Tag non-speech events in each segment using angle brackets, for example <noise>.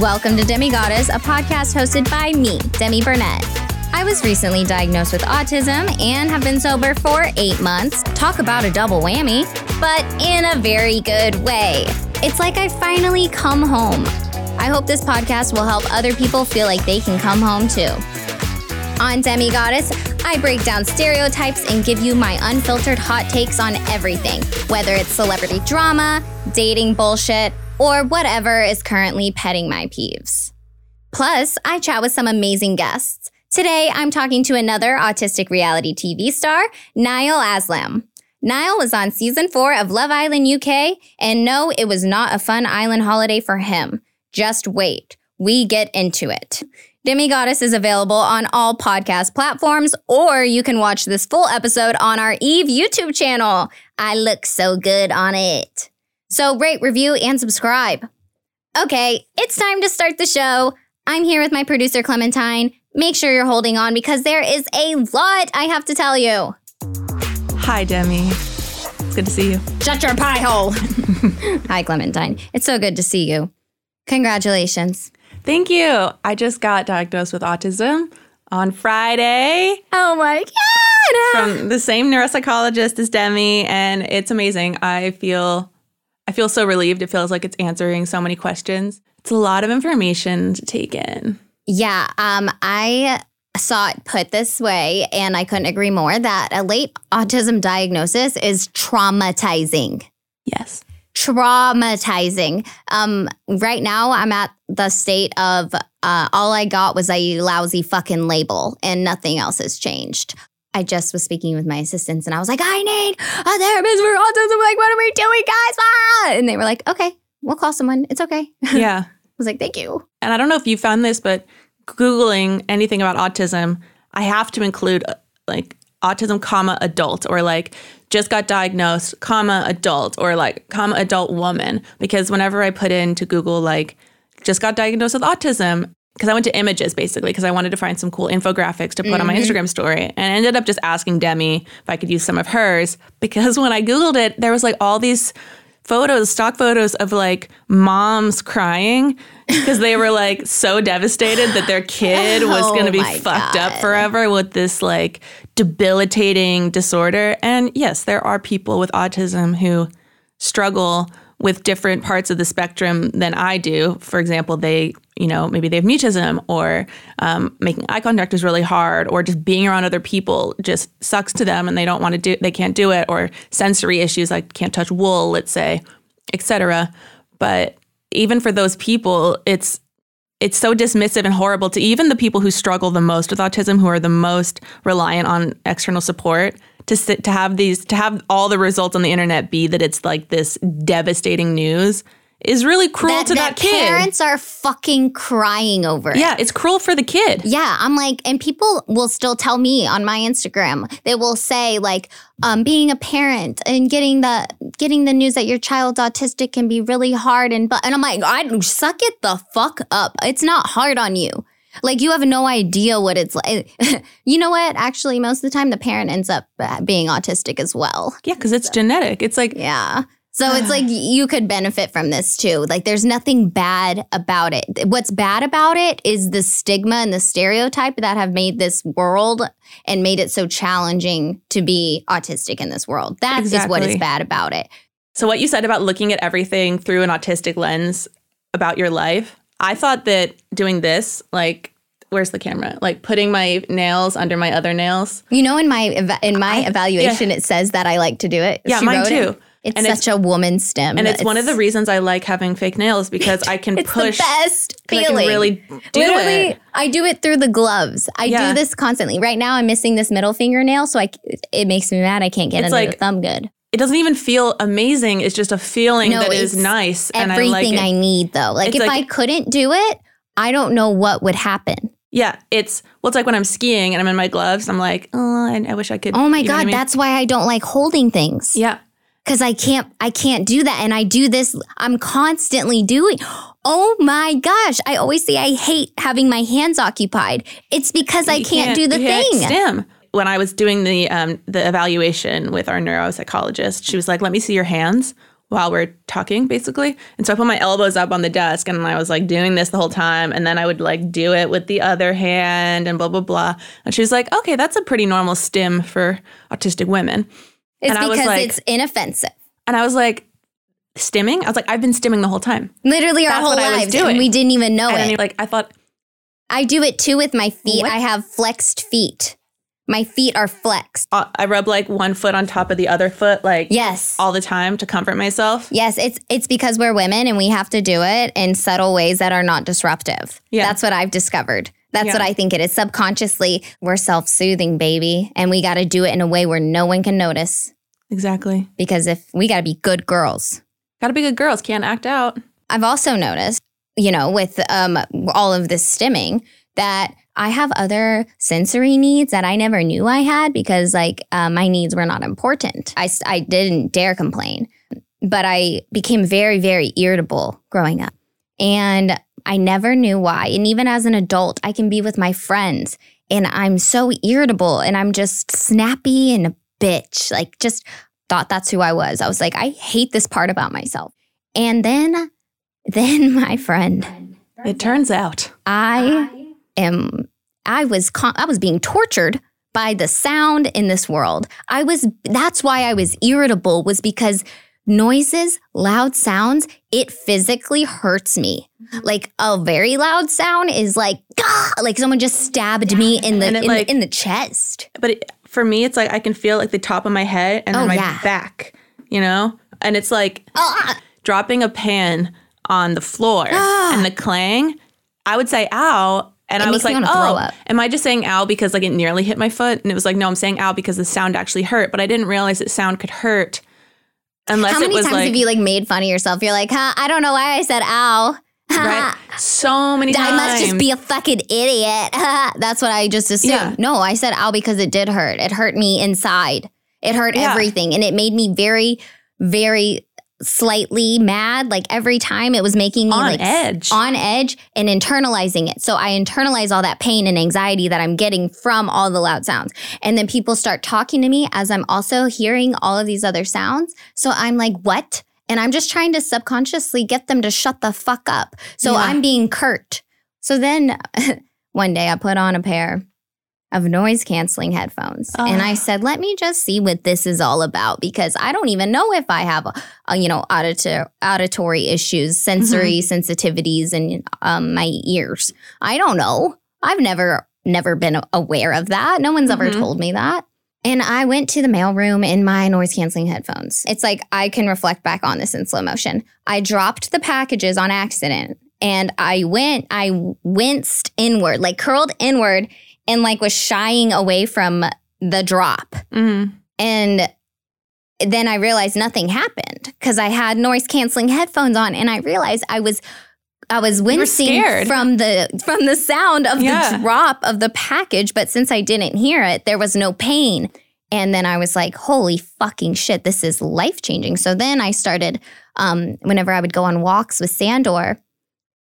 Welcome to DemiGoddess, a podcast hosted by me, Demi Burnett. I was recently diagnosed with autism and have been sober for eight months. Talk about a double whammy, but in a very good way. It's like I finally come home. I hope this podcast will help other people feel like they can come home too. On DemiGoddess, I break down stereotypes and give you my unfiltered hot takes on everything, whether it's celebrity drama, dating bullshit, or whatever is currently petting my peeves. Plus, I chat with some amazing guests. Today, I'm talking to another autistic reality TV star, Niall Aslam. Niall was on season four of Love Island UK, and no, it was not a fun island holiday for him. Just wait. We get into it. DemiGoddess is available on all podcast platforms, or you can watch this full episode on our Eve YouTube channel. I look so good on it. So rate, review, and subscribe. Okay, it's time to start the show. I'm here with my producer, Clementine. Make sure you're holding on because there is a lot I have to tell you. Hi, Demi. It's good to see you. Shut your pie hole. <laughs> Hi, Clementine. It's so good to see you. Congratulations. Thank you. I just got diagnosed with autism on Friday Oh my God. from the same neuropsychologist as Demi, and it's amazing. I feel I feel so relieved. It feels like it's answering so many questions. It's a lot of information to take in. Yeah, um, I saw it put this way, and I couldn't agree more that a late autism diagnosis is traumatizing. Yes. Traumatizing. Um, right now, I'm at the state of uh, all I got was a lousy fucking label, and nothing else has changed. I just was speaking with my assistants, and I was like, I need a therapist for autism. Like, what are we doing, guys? Ah! And they were like, okay, we'll call someone. It's okay. <laughs> Yeah. I was like, thank you. and I don't know if you found this, but Googling anything about autism, I have to include uh, like autism, comma, adult, or like just got diagnosed, comma, adult, or like comma, adult woman. Because whenever I put into Google, like just got diagnosed with autism, because I went to images basically, because I wanted to find some cool infographics to put on my mm-hmm. Instagram story. And I ended up just asking Demi if I could use some of hers. Because when I Googled it, there was like all these photos, stock photos of like moms crying because they were like so devastated that their kid was <laughs> Oh going to be fucked God. up forever with this like debilitating disorder. And yes, there are people with autism who struggle with different parts of the spectrum than I do. For example, they, you know, maybe they have mutism or um, making eye contact is really hard or just being around other people just sucks to them and they don't want to do, they can't do it or sensory issues like can't touch wool, let's say, etc. But even for those people, it's it's so dismissive and horrible to even the people who struggle the most with autism, who are the most reliant on external support, to sit, to have these to have all the results on the internet be that it's like this devastating news is really cruel to that, kid. parents are fucking crying over it. yeah, it's cruel for the kid. Yeah, I'm like, and people will still tell me on my Instagram. They will say like, um, being a parent and getting the getting the news that your child's autistic can be really hard, and but and I'm like, I suck it the fuck up. It's not hard on you. Like you have no idea what it's like. <laughs> you know what? Actually, most of the time, the parent ends up uh, being autistic as well. Yeah, because it's genetic. It's like Yeah. So it's like <sighs> you could benefit from this too. Like there's nothing bad about it. What's bad about it is the stigma and the stereotype that have made this world and made it so challenging to be autistic in this world. That is what is bad about it. So, what you said about looking at everything through an autistic lens about your life, I thought that doing this, like, where's the camera? Like putting my nails under my other nails. You know, in my eva- in my evaluation, it says that I like to do it. Yeah, She mine wrote it. too. It's And it's- such a woman stim. And it's, one of the reasons I like having fake nails <laughs> because I can It's push. the best I feeling. can really do Literally, it. I do it through the gloves. I Yeah. do this constantly. Right now, I'm missing this middle fingernail, so I it makes me mad. I can't get It's into the thumb good. It doesn't even feel amazing. It's just a feeling No, that is nice. And I Everything like it. I need, though. Like It's if like- I couldn't do it, I don't know what would happen. Yeah, it's well, it's like when I'm skiing and I'm in my gloves. I'm like, oh, I, I wish I could. Oh my you know god, I mean? that's why I don't like holding things. yeah. Cuz I can't I can't do that and I do this I'm constantly doing. Oh my gosh, I always say I hate having my hands occupied. It's because I You can't, do the can't thing. Stim. When I was doing the um, the evaluation with our neuropsychologist, she was like, "Let me see your hands." While we're talking, basically. And so I put my elbows up on the desk and I was like doing this the whole time. And then I would like do it with the other hand and blah, blah, blah. And she was like, okay, that's a pretty normal stim for autistic women. It's And because like- it's inoffensive. And I was like, stimming? I was like, I've been stimming the whole time. Literally our That's whole what I was lives doing. and we didn't even know I it. like, I thought, I do it too with my feet. What? I have flexed feet. My feet are flexed. uh, I rub like one foot on top of the other foot, like Yes. all the time to comfort myself. Yes, it's it's because we're women and we have to do it in subtle ways that are not disruptive. Yeah. That's what I've discovered. That's Yeah. what I think it is. Subconsciously, we're self-soothing, baby, and we got to do it in a way where no one can notice Exactly. because if we got to be good girls. Gotta be good girls. Can't act out. I've also noticed, you know, with um, all of this stimming, that I have other sensory needs that I never knew I had because, like, uh, my needs were not important. I, I didn't dare complain, but I became very, very irritable growing up. And I never knew why. And even as an adult, I can be with my friends and I'm so irritable and I'm just snappy and a bitch. Like, just thought that's who I was. I was like, I hate this part about myself. And then, <laughs> then my friend, It turns out. I am, I was, con- I was being tortured by the sound in this world. I was, that's why I was irritable was because noises, loud sounds, it physically hurts me. Like a very loud sound is like, "Gah!" like someone just stabbed me in the, in, like- the in the chest. But it, for me, it's like I can feel like the top of my head and then Oh, my yeah. back, you know? And it's like Ah! dropping a pan on the floor and the clang. I would say ow. And It I was like, oh, am I just saying ow because like it nearly hit my foot? And it was like, no, I'm saying ow because the sound actually hurt. But I didn't realize that sound could hurt unless How many times like, have you like made fun of yourself? You're like, huh, I don't know why I said ow. <laughs> right? So many times. I must just be a fucking idiot. <laughs> That's what I just assumed. Yeah. No, I said ow because it did hurt. It hurt me inside. It hurt Yeah. everything. And it made me very, very slightly mad. Like every time it was making me On like edge. on edge and internalizing it. So I internalize all that pain and anxiety that I'm getting from all the loud sounds. And then people start talking to me as I'm also hearing all of these other sounds. So I'm like, what? And I'm just trying to subconsciously get them to shut the fuck up. So Yeah. I'm being curt. So then <laughs> one day I put on a pair of noise canceling headphones and I Ah. said, let me just see what this is all about because I don't even know if I have, uh, you know, auditor, auditory issues, sensory sensitivities in um, my ears. I don't know. I've never, never been aware of that. No one's ever Mhm. told me that. And I went to the mailroom in my noise canceling headphones. It's like I can reflect back on this in slow motion. I dropped the packages on accident and I went, I winced inward, like curled inward and like was shying away from the drop. Mhm. And then I realized nothing happened because I had noise canceling headphones on and I realized I was I was wincing from the from the sound of Yeah. the drop of the package, but since I didn't hear it, there was no pain. And then I was like, holy fucking shit, this is life changing. So then I started, um, whenever I would go on walks with Sandor,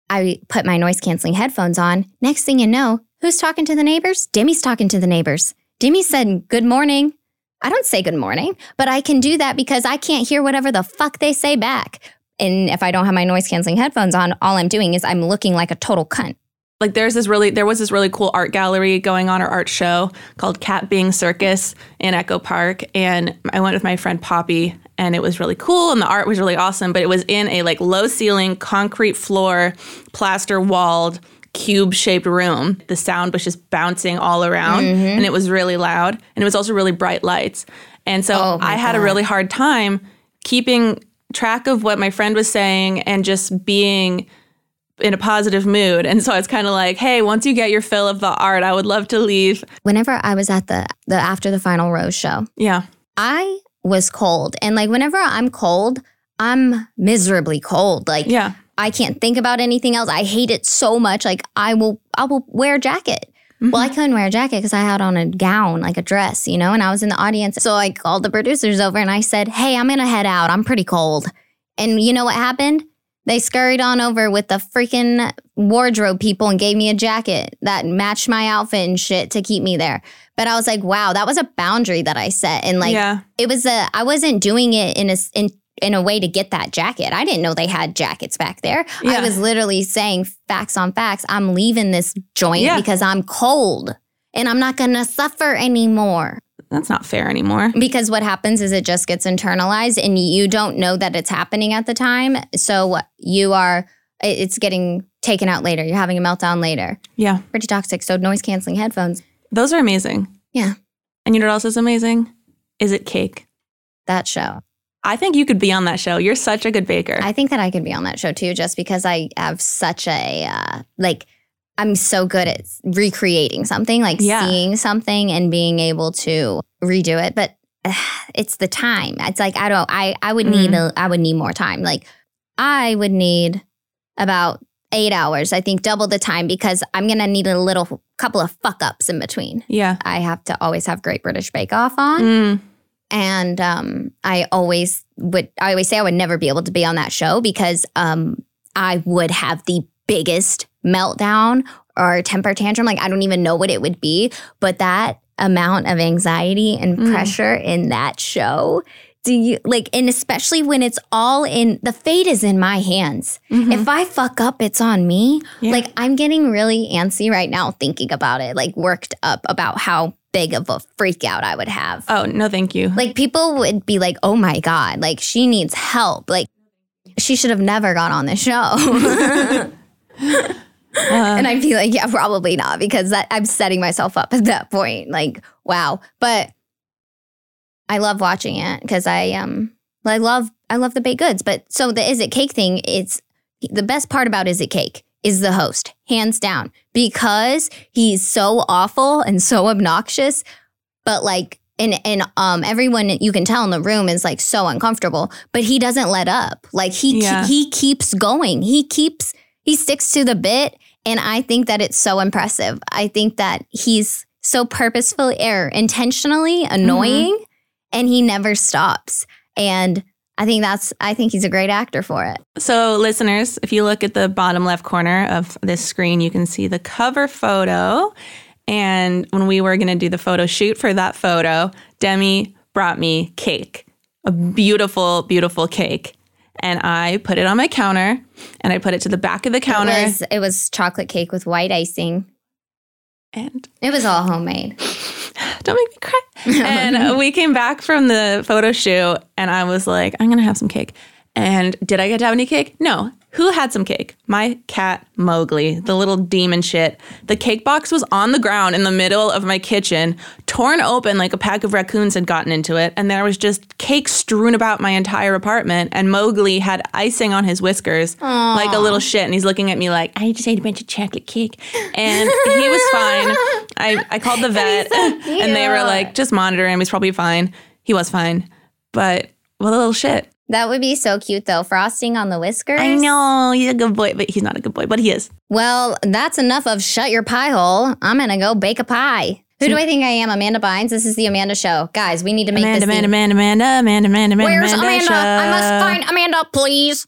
I put my noise canceling headphones on. Next thing you know, who's talking to the neighbors? Demi's talking to the neighbors. Demi said, Good morning. I don't say good morning, but I can do that because I can't hear whatever the fuck they say back. And if I don't have my noise canceling headphones on, all I'm doing is I'm looking like a total cunt. like there's this really there was this really cool art gallery going on or art show called Cat Being Circus in Echo Park and I went with my friend Poppy and it was really cool and the art was really awesome but it was in a like low ceiling concrete floor plaster walled cube shaped room the sound was just bouncing all around mm-hmm. and it was really loud and it was also really bright lights and so Oh I had a really hard time keeping track of what my friend was saying and just being in a positive mood. And so it's kind of like, hey, once you get your fill of the art, I would love to leave. Whenever I was at the the after the final rose show, Yeah. I was cold. And like whenever I'm cold, I'm miserably cold. Like Yeah. I can't think about anything else. I hate it so much. Like I will I will wear a jacket. Well, I mm-hmm. couldn't wear a jacket because I had on a gown, like a dress, you know, and I was in the audience. So I called the producers over and I said, Hey, I'm gonna head out. I'm pretty cold. And you know what happened? They scurried on over with the freaking wardrobe people and gave me a jacket that matched my outfit and shit to keep me there. But I was like, wow, that was a boundary that I set. And like yeah. it was a I wasn't doing it in a, in in a way to get that jacket. I didn't know they had jackets back there. I was literally saying facts on facts. I'm leaving this joint Yeah. because I'm cold and I'm not going to suffer anymore. That's not fair anymore. Because what happens is it just gets internalized and you don't know that it's happening at the time. So you are it's getting taken out later. You're having a meltdown later. Yeah. Pretty toxic. So noise canceling headphones. Those are amazing. Yeah. And you know what else is amazing? Is it cake? That show. I think you could be on that show. You're such a good baker. I think that I could be on that show too, just because I have such a uh, like. I'm so good at recreating something, like Yeah. seeing something and being able to redo it. But uh, <sighs> it's the time. It's like I don't. I I would need a. I would need more time. Like I would need about eight hours. I think double the time because I'm gonna need a little couple of fuck ups in between. yeah. I have to always have Great British Bake Off on Mm. And um, I always would. I always say I would never be able to be on that show because um, I would have the biggest meltdown or temper tantrum. Like I don't even know what it would be, but that amount of anxiety and Mm. pressure in that show. Do you like, and especially when it's all in the fate is in my hands. If I fuck up, it's on me. Mm-hmm. Yeah. Like, I'm getting really antsy right now thinking about it, like, worked up about how big of a freak out I would have. Oh, no, thank you. Like people would be like, "Oh my god, like she needs help." Like she should have never got on the show. <laughs> and I'd be like, "Yeah, probably not," because that, I'm setting myself up at that point. Like, wow. But I love watching it because I um I love I love the baked goods. But so the is it cake thing, it's the best part about is it cake is the host, hands down, because he's so awful and so obnoxious, but like and and um everyone you can tell in the room is like so uncomfortable, but he doesn't let up. Like he Yeah. he keeps going. He keeps he sticks to the bit and I think that it's so impressive. I think that he's so purposefully or intentionally annoying and he never stops. And I think that's I think he's a great actor for it. So, listeners, if you look at the bottom left corner of this screen, you can see the cover photo. And when we were going to do the photo shoot for that photo, Demi brought me cake, a beautiful, beautiful cake. And I put it on my counter and I put it to the back of the counter. It was it was chocolate cake with white icing. and It was all homemade. Don't make me cry. and uh, we came back from the photo shoot, and I was like, I'm gonna have some cake. And did I get to have any cake? No. Who had some cake? My cat Mowgli, the little demon shit. The cake box was on the ground in the middle of my kitchen, torn open like a pack of raccoons had gotten into it, and there was just cake strewn about my entire apartment. And Mowgli had icing on his whiskers, like a little shit, and he's looking at me like, I just ate a bunch of chocolate cake, and he was <laughs> fine. I I called the vet, and they were like, just monitor him. He's probably fine. He was fine, but what a little shit. That would be so cute though. Frosting on the whiskers. I know he's a good boy, but he's not a good boy, but he is. Well, that's enough of shut your pie hole. I'm gonna go bake a pie. Who do I think I am? Amanda Bynes. This is the Amanda Show, guys. We need to make Amanda, this. Amanda, Amanda, Amanda, Amanda, Amanda, Amanda, Where's Amanda? Show. I must find Amanda, please.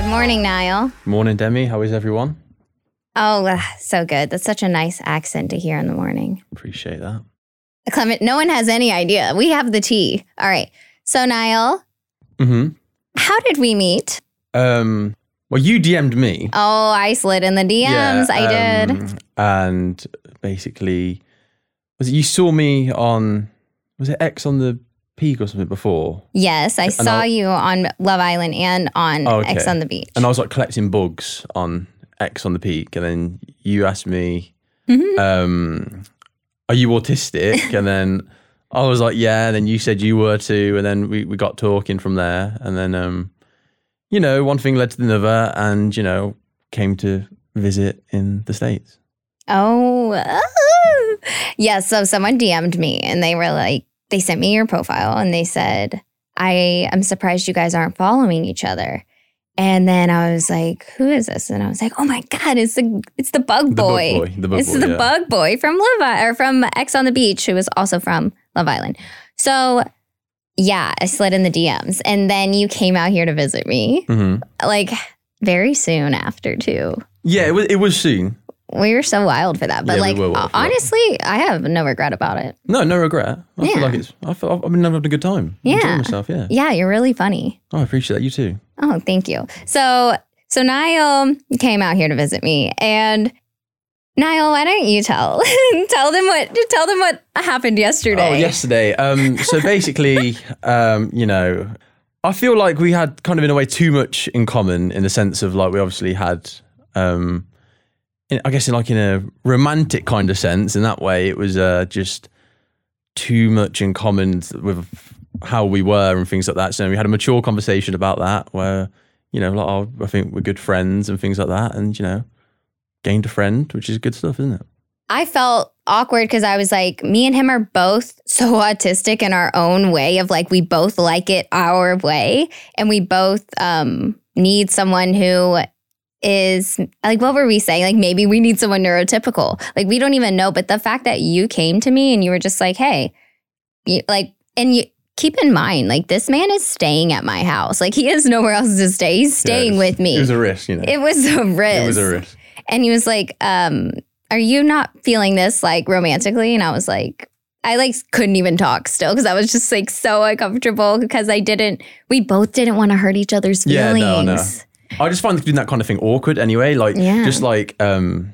Good morning, Niall. Morning, Demi. How is everyone? Oh, uh, so good. That's such a nice accent to hear in the morning. Appreciate that. Clement, no one has any idea. We have the tea. All right. So, Niall, mm-hmm. how did we meet? Um, well, you DM'd me. Oh, I slid in the DMs. I did. um, And basically, was it you saw me on, was it Ex on the Peak or something before? Yes, I saw I'll- you on Love Island and on Oh, okay. Ex on the Beach. And I was like collecting bugs on Ex on the Peak. And then you asked me, Mhm. um, are you autistic? <laughs> and then I was like, yeah. And then you said you were too. And then we, we got talking from there. And then, um, you know, one thing led to another and, you know, came to visit in the States. Oh, oh. <laughs> yeah. So someone DM'd me and they were like, they sent me your profile and they said, I am surprised you guys aren't following each other. And then I was like, who is this? And I was like, oh my God, it's the it's the bug The bug boy. boy, the bug it's boy, the yeah. bug boy from Love or from Ex on the Beach, who was also from Love Island. So yeah, I slid in the DMs. And then you came out here to visit me, hmm like very soon after too. Yeah, it was, it was soon. We were so wild for that. But Yeah, we like were wild for that. honestly, I have no regret about it. No, no regret. I Yeah. feel like it's, I feel, I've been having a good time. Enjoying Yeah. myself, yeah. Yeah, you're really funny. Oh, I appreciate that. You too. Oh, thank you. So so Niall came out here to visit me and Niall, why don't you tell <laughs> tell them what tell them what happened yesterday? Oh, yesterday. Um, so basically, <laughs> um, you know, I feel like we had kind of in a way too much in common in the sense of like we obviously had, um, in, I guess in like in a romantic kind of sense. In that way, it was uh, just too much in common with how we were and things like that. So we had a mature conversation about that where, you know, like, oh, I think we're good friends and things like that, and you know, gained a friend, which is good stuff, isn't it? I felt awkward because I was like, me and him are both so <laughs> autistic in our own way of like we both like it our way. And we both um need someone who is like what were we saying? Like maybe we need someone neurotypical. Like we don't even know. But the fact that you came to me and you were just like, hey, you, like, and you keep in mind, like this man is staying at my house. Like he has nowhere else to stay. He's staying Yeah, was- with me. It was a risk, you know. It was a risk. It was a risk. And he was like, um, are you not feeling this like romantically? And I was like, I like couldn't even talk still because I was just like so uncomfortable because I didn't, we both didn't want to hurt each other's Yeah, feelings. no, no. I just find doing that kind of thing awkward anyway. Like, Yeah. just like, um,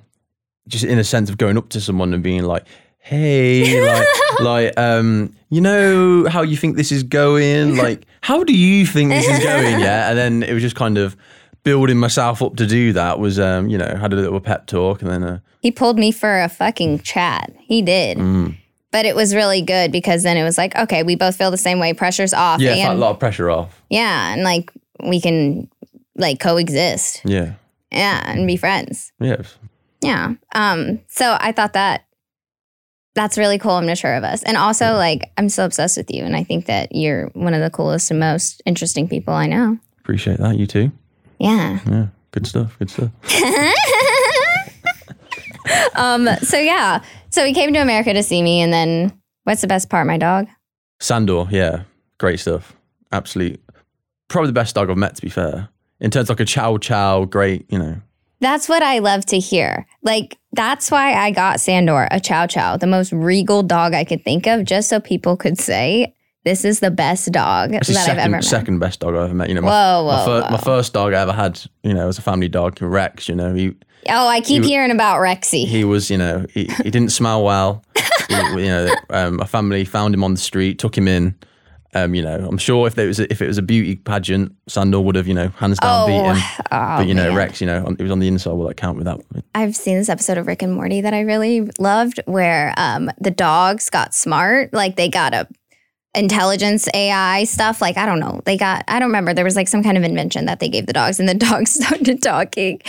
just in a sense of going up to someone and being like, "Hey, like, <laughs> like, um, you know how you think this is going? Like, how do you think this is going? <laughs> Yeah." And then it was just kind of building myself up to do that. Was, um, you know, had a little pep talk, and then, uh, He pulled me for a fucking chat. He did. mm. But it was really good because then it was like, okay, we both feel the same way. Pressure's off. yeah, and a lot of pressure off. yeah. And like we can like coexist. Yeah, Yeah. And be friends. yeah. Yeah. Um, so I thought that that's really cool and mature of us. And also like I'm so obsessed with you and I think that you're one of the coolest and most interesting people I know. Appreciate that. You too. Yeah. Yeah, good stuff. Good stuff. <laughs> um, so yeah. So he came to America to see me and then what's the best part, my dog? Sandor, yeah, great stuff. Absolute, probably the best dog I've met. To be fair, in terms of like a chow chow, great. You know, That's what I love to hear. Like, that's why I got Sandor, a chow chow, the most regal dog I could think of, just so people could say, this is the best dog the that I've ever second met. second best dog I've ever met. You know, my, Whoa, my, whoa, fir- whoa. my first dog I ever had, you know, was a family dog, Rex. You know, he Oh, I keep You- hearing about Rexy. he was, you know, he, he didn't smell well. <laughs> He- you know, um, a family found him on the street, took him in. Um, you know, I'm sure if there was a, if it was a beauty pageant, Sandor would have, you know, hands down Oh, beat him. <sighs> oh, but you know, man. Rex, you know, on, it was on the inside. Will that count with that? I've seen this episode of Rick and Morty that I really loved where um, the dogs got smart. Like they got a, intelligence AI stuff. Like, I don't know. They got, I don't remember. There was like some kind of invention that they gave the dogs, and the <laughs> dogs started talking.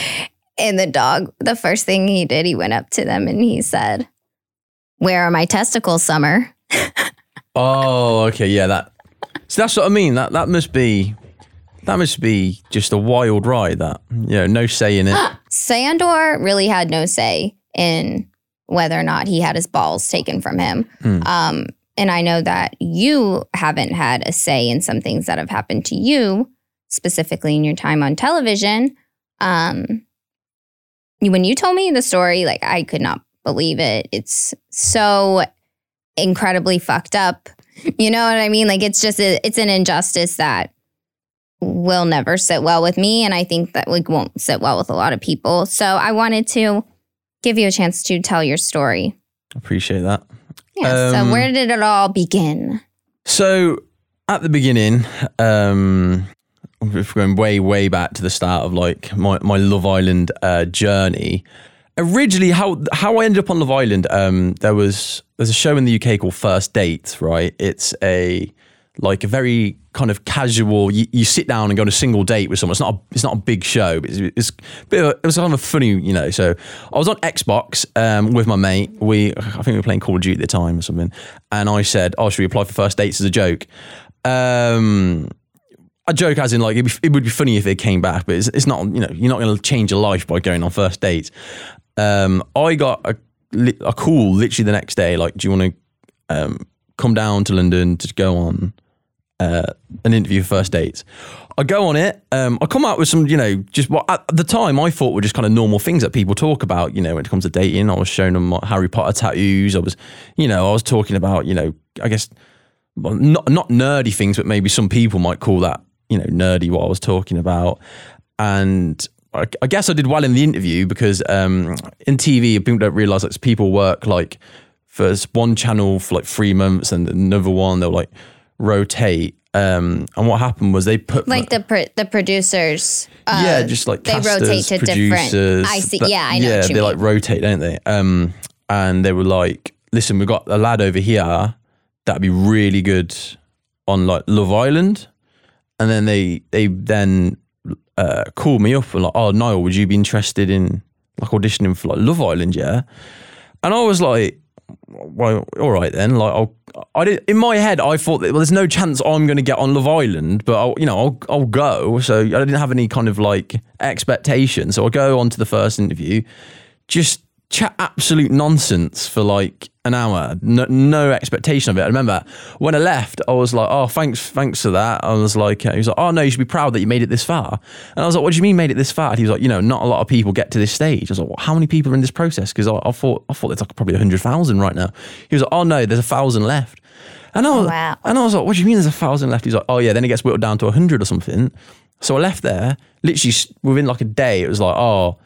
And the dog, the first thing he did, he went up to them and he said, Where are my testicles, Summer? <laughs> Oh, okay, yeah, that. So that's what I mean. That that must be, that must be just a wild ride. That you know, no say in it. <gasps> Sandor really had no say in whether or not he had his balls taken from him. Hmm. Um, and I know that you haven't had a say in some things that have happened to you, specifically in your time on television. Um, when you told me the story, like I could not believe it. It's so incredibly fucked up. <laughs> You know what I mean? Like it's just a, it's an injustice that will never sit well with me, and I think that like won't sit well with a lot of people. So I wanted to give you a chance to tell your story. Appreciate that. Yeah. so Um, where did it all begin? So at the beginning, um, if we're going way, way back to the start of like my, my Love Island uh, journey. Originally, how how I ended up on Love Island, um, there was there's a show in the UK called First Date, right? It's a like a very kind of casual. You, you sit down and go on a single date with someone. It's not a, it's not a big show. But it's, it's a it was kind of funny, you know. So I was on Xbox um, with my mate. We I think we were playing Call of Duty at the time or something, and I said, "Oh, should we apply for first dates as a joke?" Um, a joke as in like it would be funny if they came back, but it's, it's not. You know, you're not going to change your life by going on first dates. Um, I got a, a call literally the next day. Like, do you want to um, come down to London to go on uh, an interview for first dates? I go on it. Um, I come out with some, you know, just what at the time I thought were just kind of normal things that people talk about. You know, when it comes to dating, I was showing them my Harry Potter tattoos. I was, you know, I was talking about, you know, I guess well, not not nerdy things, but maybe some people might call that you know nerdy what I was talking about. And I, I guess I did well in the interview because um, in TV people don't realize that people work like for one channel for like three months and another one they'll like rotate. Um, and what happened was they put Like the pro- the producers. Uh, yeah, just like they casters, rotate to different. producers. I see. But- Yeah, I know. Yeah, what you they mean. like rotate, don't they? Um, and they were like, "Listen, we've got a lad over here that'd be really good on like Love Island," and then they they then uh, called me up and like, "Oh, Niall, would you be interested in like auditioning for like Love Island?" Yeah, and I was like. Well, all right then. Like, I'll, I did in my head, I thought that well, there's no chance I'm going to get on Love Island, but I'll, you know, I'll, I'll go. So I didn't have any kind of like expectation. So I go on to the first interview, just chat absolute nonsense for like an hour, no, no expectation of it. I remember when I left, I was like, "Oh, thanks, thanks for that." I was like, uh, "He was like, oh no, you should be proud that you made it this far." And I was like, "What do you mean made it this far?" And he was like, "You know, not a lot of people get to this stage." I was like, well, "How many people are in this process?" Because I, I thought, I thought there's like probably hundred thousand right now. He was like, "Oh no, there's a thousand left." And I was, Wow. and I was like, "What do you mean there's a thousand left?" He's like, "Oh yeah." Then it gets whittled down to hundred or something. So I left there. Literally within like a day, it was like, "Oh."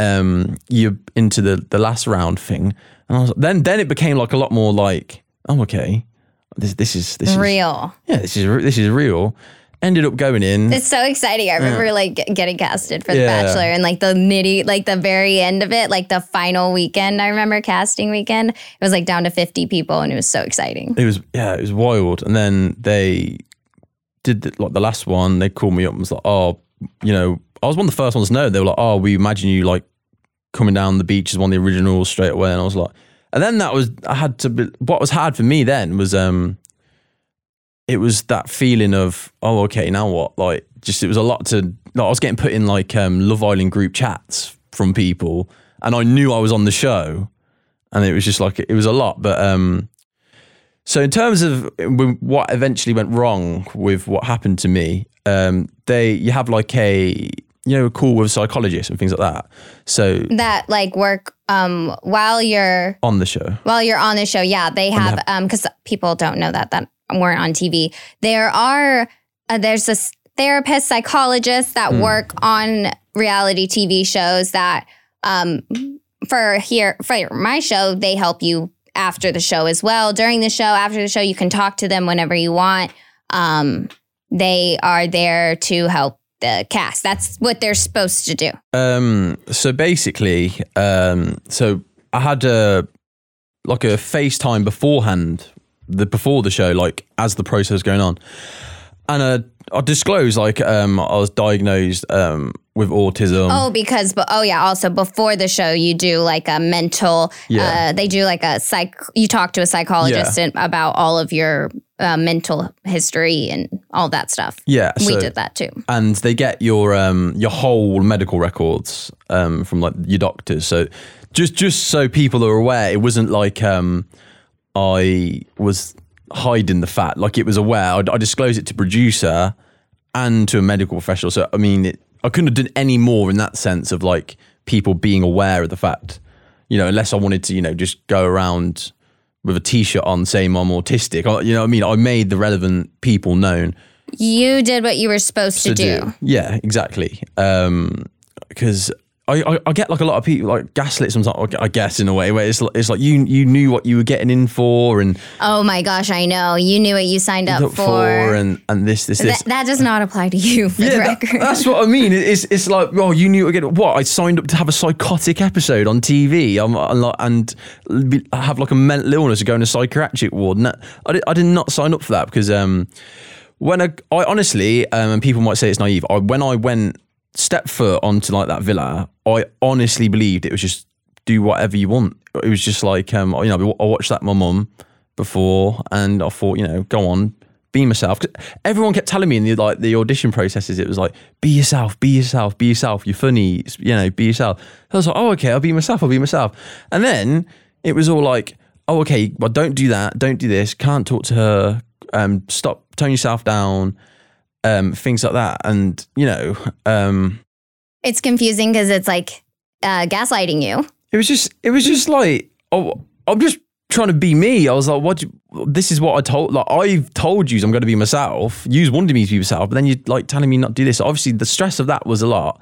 Um, you're into the the last round thing, and I was then then it became like a lot more like, oh okay, this this is this is real. yeah, this is this is real. Ended up going in. It's so exciting. I remember like getting casted for The Yeah. Bachelor and like the nitty, like the very end of it, like the final weekend. I remember casting weekend. It was like down to 50 people and it was so exciting. It was yeah, it was wild. And then they did the, like the last one. They called me up and was like, oh, you know, I was one of the first ones to know. They were like, oh, we imagine you like coming down the beach is one of the originals straight away. And I was like, and then that was I had to. Be, what was hard for me then was um, it was that feeling of oh, okay, now what? Like, just it was a lot to. Like, I was getting put in like um, Love Island group chats from people, and I knew I was on the show, and it was just like it was a lot. But um, so in terms of what eventually went wrong with what happened to me, um, they you have like a you know a call with psychologists and things like that. So That like work um while you're on the show, while you're on the show, yeah, they have um because people don't know that that weren't on TV. There are uh, there's this therapist, psychologists that Hmm. work on reality TV shows that um for here for my show they help you after the show as well. During the show, after the show, you can talk to them whenever you want. Um, they are there to help the cast. That's what they're supposed to do. Um, so basically, um, so I had a like a FaceTime beforehand the before the show, like as the process going on, and uh, I disclosed like um, I was diagnosed um, with autism. Oh, because but oh yeah. Also, before the show, you do like a mental. Yeah. Uh, they do like a psych. You talk to a psychologist Yeah. and, about all of your uh, mental history and all that stuff. Yeah, we so- did that too. and they get your um your whole medical records um from like your doctors so just just so people are aware it wasn't like um i was hiding the fact like it was aware i, I disclosed it to producer and to a medical professional. So i mean it, i couldn't have done any more in that sense of like people being aware of the fact you know unless i wanted to you know just go around with a t-shirt on saying i'm autistic. I- you know what i mean? I made the relevant people known. You did what you were supposed to, do. yeah, exactly. Um, because I, I, I get like a lot of people like gaslit sometimes. I guess in a way where it's like, it's like you you knew what you were getting in for and Oh my gosh, I know. You knew what you signed up look for. and and this this this. That, that does not apply to you, for the yeah, that- record. that's what I mean. It's it's like, oh, you knew again. What I signed up to have a psychotic episode on TV. I'm, I'm and be, have like a mental illness to go in a psychiatric ward. And that, I did, I did not sign up for that because um, when I, I honestly, um, and people might say it's naive. I, when I went step foot onto like that villa, I honestly believed it was just do whatever you want. It was just like, um, you know, I watched that my mum before, and I thought, you know, go on, be myself. everyone kept telling me in the like the audition processes, it was like, be yourself, be yourself, be yourself. You're funny, you know, be yourself. So I was like, oh, okay, I'll be myself, I'll be myself. And then it was all like, oh, okay, well, don't do that, don't do this, can't talk to her, um, stop, tone yourself down, um, things like that. And you know, um, It's confusing because it's like uh, gaslighting you. it was just it was just like oh I'm just trying to be me. I was like, what? you- this is what I told. Like I've told you I'm going to be myself. You wanted me to be myself, but then you're like telling me not to do this. Obviously, the stress of that was a lot.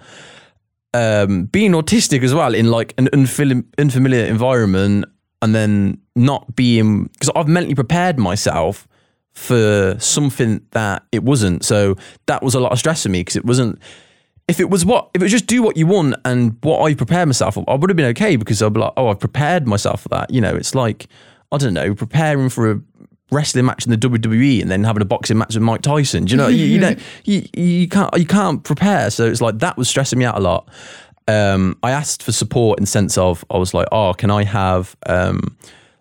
Um, being autistic as well in like an unfamiliar, unfamiliar environment, and then not being because I've mentally prepared myself for something that it wasn't. So that was a lot of stress for me because it wasn't if it was what if it was just do what you want and what I prepared myself for, I would have been okay because I'd be like, oh, I've prepared myself for that. You know, it's like I don't know, preparing for a wrestling match in the WWE and then having a boxing match with Mike Tyson. Do you know, you, you know, <laughs> you, you can't you can't prepare. So it's like that was stressing me out a lot. Um, I asked for support in the sense of I was like, oh, can I have um,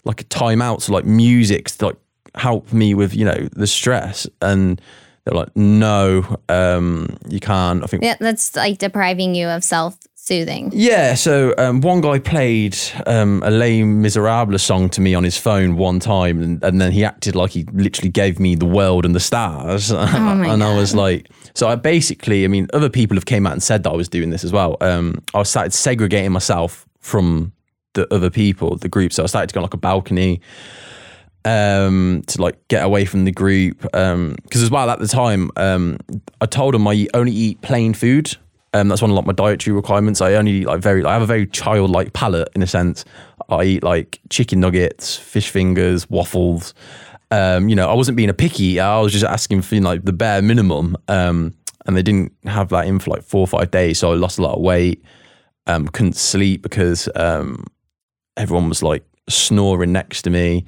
like a timeout, so like music like help me with you know the stress and. They're like, no, um, you can't. I think Yeah, that's like depriving you of self soothing. yeah, so um, one guy played um, a Les Miserables song to me on his phone one time, and, and then he acted like he literally gave me the world and the stars. <laughs> my and I was like, so I basically, I mean, other people have came out and said that I was doing this as well. Um, I started segregating myself from the other people, the group. So I started to go on like a balcony um, to like get away from the group. Because as well at the time, um, I told them I only eat plain food. Um, that's one of like my dietary requirements. I only eat like very. I have a very childlike palate in a sense. I eat like chicken nuggets, fish fingers, waffles. Um, you know, I wasn't being a picky. I was just asking for you know, like the bare minimum. Um, and they didn't have that in for like four or five days, so I lost a lot of weight. Um, couldn't sleep because um, everyone was like snoring next to me.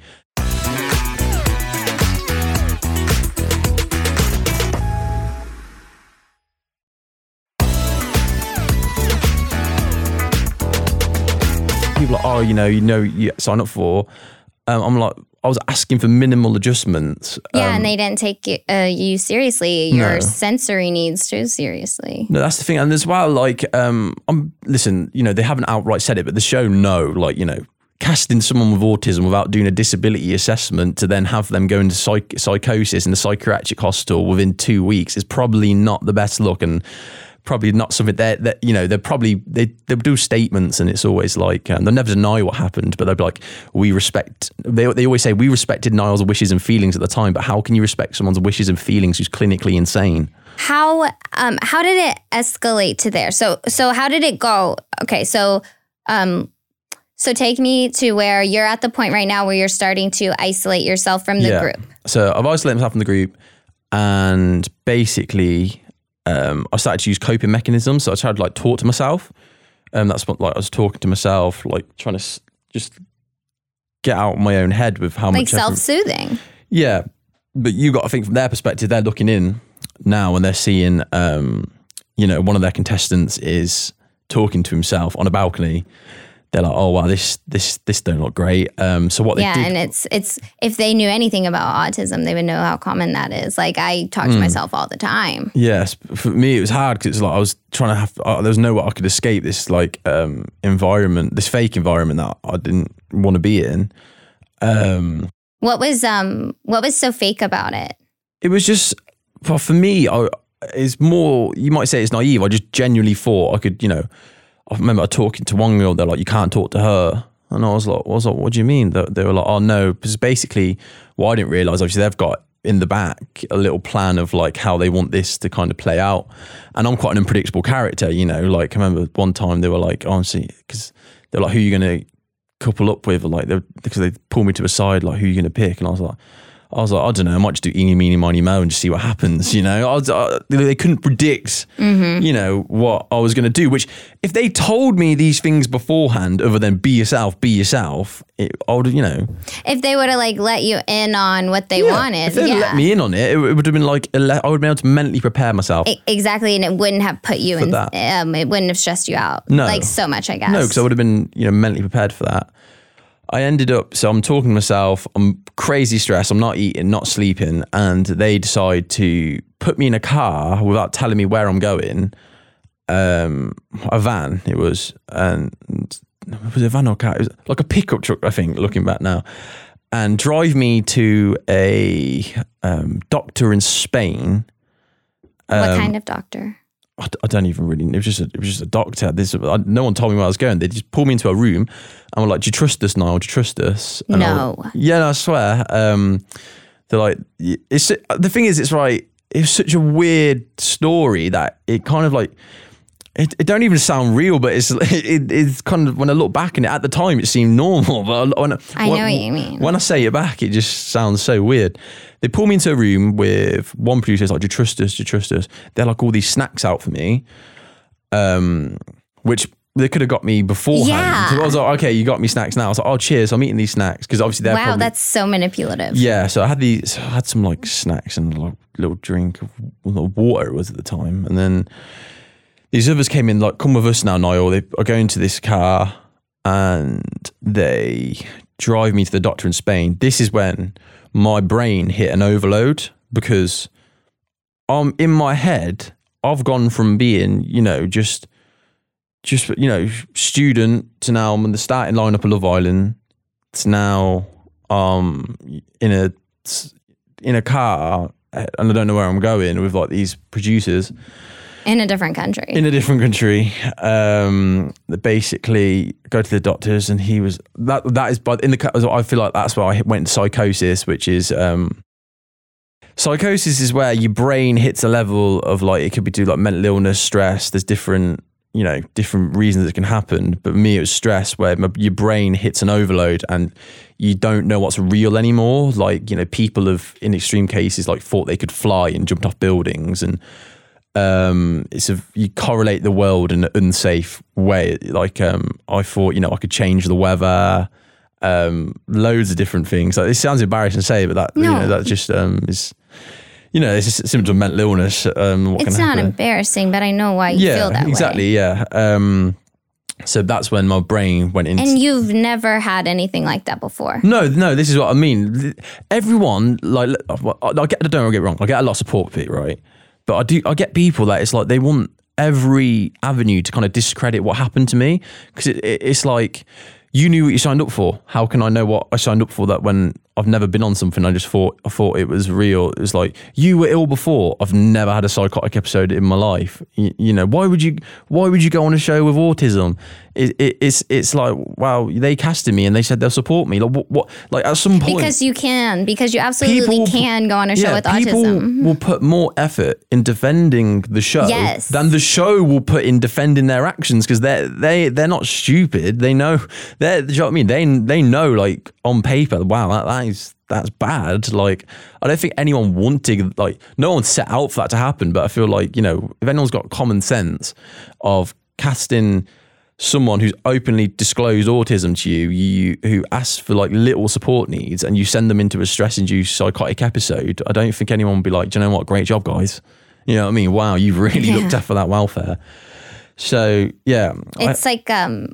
People are, oh, you know, you know, you sign up for. Um, I'm like, I was asking for minimal adjustments. Yeah, Um, and they didn't take you, uh, you seriously, your No. sensory needs too seriously. No, that's the thing. And as well, like, um, I'm listen, you know, they haven't outright said it, but the show no, like, you know, casting someone with autism without doing a disability assessment to then have them go into psych- psychosis in the psychiatric hospital within two weeks is probably not the best look and probably not something that, that you know, they're probably, they, they'll do statements and it's always like, um, they'll never deny what happened, but they'll be like, we respect, they, they always say, we respected Niall's wishes and feelings at the time, but how can you respect someone's wishes and feelings who's clinically insane? How um how did it escalate to there? So so how did it go? Okay, so um so take me to where you're at the point right now where you're starting to isolate yourself from the group. So I've isolated myself from the group, and basically, um, I started to use coping mechanisms. So I tried to like talk to myself, and that's what like I was talking to myself, like trying to s- just get out of my own head with how Like much. effort- self-soothing. Yeah, but you got to think from their perspective. They're looking in now and they're seeing, um, you know, one of their contestants is talking to himself on a balcony. They're like, "Oh wow, this this this don't look great." Um, so what yeah, did, and it's it's if they knew anything about autism, they would know how common that is. Like I talk to Mm. myself all the time. Yes, for me it was hard because it's like I was trying to have. Uh, there was no way I could escape this like um, environment, this fake environment that I didn't want to be in. Um, What was um what was so fake about it? it was just well, for me. I, it's more. You might say it's naive. I just genuinely thought I could. You know, I remember talking to one girl. They're like, "You can't talk to her," and I was like, "I was like, what do you mean?" They, they were like, "Oh no," because basically, what I didn't realize, obviously, they've got in the back a little plan of like how they want this to kind of play out. And I'm quite an unpredictable character, you know. Like I remember one time they were like, oh, "Honestly," because they're like, "Who are you going to couple up with?" Like they because they pulled me to a side, like, "Who are you going to pick?" And I was like. I was like, I don't know. I might just do eeny, meeny, miny, mo, and just see what happens. You know, I was, uh, they couldn't predict, Mm-hmm. you know, what I was going to do. Which, if they told me these things beforehand, other than be yourself, be yourself, it, I would, you know, If they would have like let you in on what they wanted, if they yeah. let me in on it, it, would have been like ele- I would have been able to mentally prepare myself. E- Exactly, and it wouldn't have put you For in. that. Um, it wouldn't have stressed you out. No. like so much. I guess. No, because I would have been, you know, mentally prepared for that. I ended up, so I'm talking to myself, I'm crazy stressed, I'm not eating, not sleeping, and they decide to put me in a car without telling me where I'm going. Um, a van, it was, and was it a van or a car? It was like a pickup truck, I think, looking back now, and drive me to a um, doctor in Spain. what Um, kind of doctor? I, I don't even really. It was just a, it was just a doctor. This I, no one told me where I was going. They just pulled me into a room and were like, "Do you trust us, Niall? Do you trust us?" And I No. yeah, no, I swear. Um, they're like, it's the thing is, it's right. It's such a weird story that it kind of like. It, it don't even sound real, but it's <laughs> it, it's kind of when I look back and at the time it seemed normal. <laughs> But when, I know when- what you mean. When I say it back, it just sounds so weird. They pull me into a room with one producer. It's like, "Do you trust us? Do you trust us?" They're like all these snacks out for me, um, which they could have got me beforehand. Yeah. So I was like, "Okay, you got me snacks now." I was like, "Oh, cheers! I'm eating these snacks because obviously they're Wow, probably that's so manipulative. yeah." So I had these, I had some like snacks and a little drink of well, water it was at the time, and then these others came in like, "Come with us now, Niall." They are going to this car and they drive me to the doctor in Spain. This is when my brain hit an overload because um in my head I've gone from being you know just just you know student to now I'm in the starting lineup of Love Island to now um in a in a car and I don't know where I'm going with like these producers In a different country. in a different country. Um, basically go to the doctors, and he was that. That is, but in the I feel like that's where I went psychosis, which is um, psychosis is where your brain hits a level of like it could be due like mental illness, stress. There's different you know different reasons it can happen. But me, it was stress where my, your brain hits an overload and you don't know what's real anymore. Like you know, people have in extreme cases like thought they could fly and jumped off buildings and um it's a you correlate the world in an unsafe way like um i thought you know i could change the weather um loads of different things like it sounds embarrassing to say but that you know that just um is you know it's just symptom of mental illness um what it's not embarrassing, but I know why you yeah feel that way. exactly yeah um so that's when my brain went into And you've never had anything like that before. no, no, this is what I mean. Everyone, like, I I get, don't get wrong. I get a lot of support for it, right? But I do, I get people that it's like they want every avenue to kind of discredit what happened to me because it, it, it's like you knew what you signed up for. How can I know what I signed up for? That when I've never been on something, I just thought I thought it was real. It was like you were ill before. I've never had a psychotic episode in my life. You, you know why would you? Why would you go on a show with autism? It, it, it's it's like wow, they casted me and they said they'll support me. Like what? what like at some point Because you can, because you absolutely can go on a show yeah, with people autism. will mm-hmm. put more effort in defending the show Yes. than the show will put in defending their actions because they they they're not stupid. They know they do you know what I mean? They they know like on paper, wow, that, that is that's bad. Like I don't think anyone wanted like no one set out for that to happen. But I feel like you know if anyone's got common sense of casting someone who's openly disclosed autism to you, you who asks for like little support needs, and you send them into a stress-induced psychotic episode, I don't think anyone would be like, "Do you know what? Great job, guys." You know what I mean? Wow, you've really Yeah. looked after that welfare. So yeah, I- It's like um,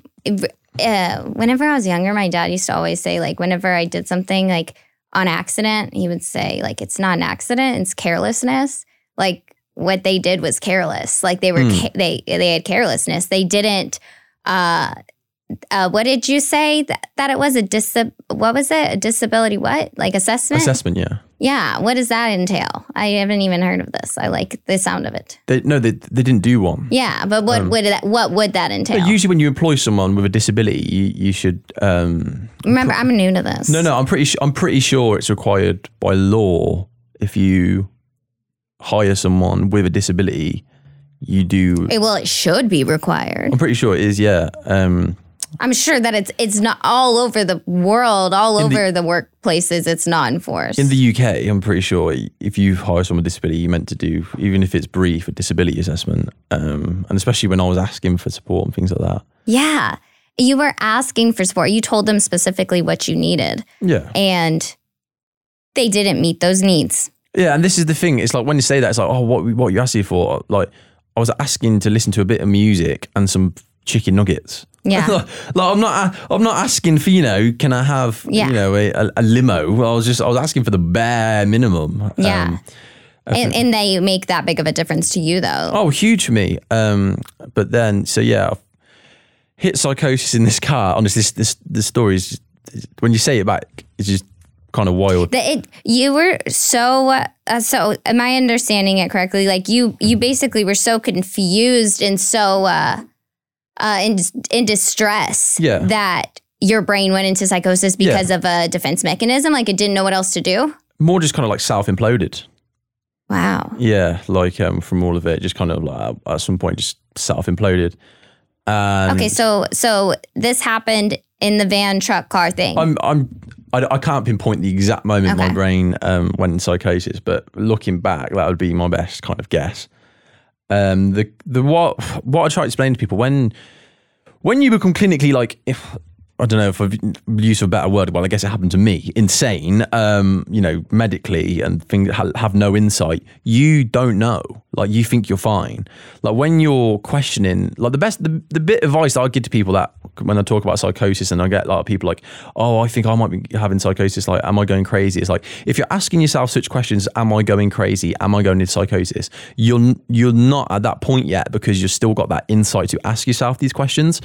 uh, whenever I was younger, my dad used to always say like whenever I did something like on accident, he would say like it's not an accident, it's carelessness. Like what they did was careless. Like they were Hmm. ca- they they had carelessness. They didn't. Uh, uh, what did you say that, that it was a dis? What was it? A disability? What like assessment? assessment. Yeah, Yeah. What does that entail? I haven't even heard of this. I like the sound of it. they, no, they they didn't do one. Yeah, but what Um, would that? What would that entail? Usually, when you employ someone with a disability, you, you should. Um, Remember, I'm new to this. no, no, I'm pretty. Su- I'm pretty sure it's required by law if you hire someone with a disability. You do. Eh, Well, it should be required. I'm pretty sure it is. Yeah. Um, I'm sure that it's it's not all over the world, all In the- over the, workplaces. It's not enforced. in the UK, I'm pretty sure if you hire someone with disability, you're meant to do, even if it's brief, a disability assessment. Um, and especially when I was asking for support and things like that. yeah, you were asking for support. You told them specifically what you needed, Yeah. and they didn't meet those needs. Yeah, and this is the thing. It's like when you say that, it's like, oh, what what are you asking for? Like, I was asking to listen to a bit of music and some chicken nuggets. Yeah. <laughs> like, I'm not I'm not asking for you know, can I have Yeah. you know a, a, limo? I was just I was asking for the bare minimum. Yeah. Um, And, and they make that big of a difference to you, though. Oh, huge for me. Um, but then, so yeah, I've hit psychosis in this car. Honestly, this this the story is just, when you say it back, it's just kind of wild. The, it, you were so uh, so. Am I understanding it correctly? Like you, you basically were so confused and so uh, uh, in in distress Yeah. that your brain went into psychosis because of a defense mechanism. Like it didn't know what else to do. More just kind of like self imploded. Wow. Yeah, like um, from all of it, just kind of like at some point just self imploded. And okay, so so this happened in the van truck car thing. I'm I'm I, I can't pinpoint the exact moment my brain um, went in psychosis, but looking back, that would be my best kind of guess. Um, the the what what I try to explain to people when when you become clinically like if I don't know if I've used a better word. Well, I guess it happened to me. Insane, um, you know, medically and things have no insight. You don't know. Like you think you're fine. Like when you're questioning, like the best, the, the bit of advice I give to people that when I talk about psychosis and I get a lot of people like, oh, I think I might be having psychosis. Like, am I going crazy? It's like if you're asking yourself such questions, am I going crazy? Am I going into psychosis? You're you're not at that point yet because you've still got that insight to ask yourself these questions.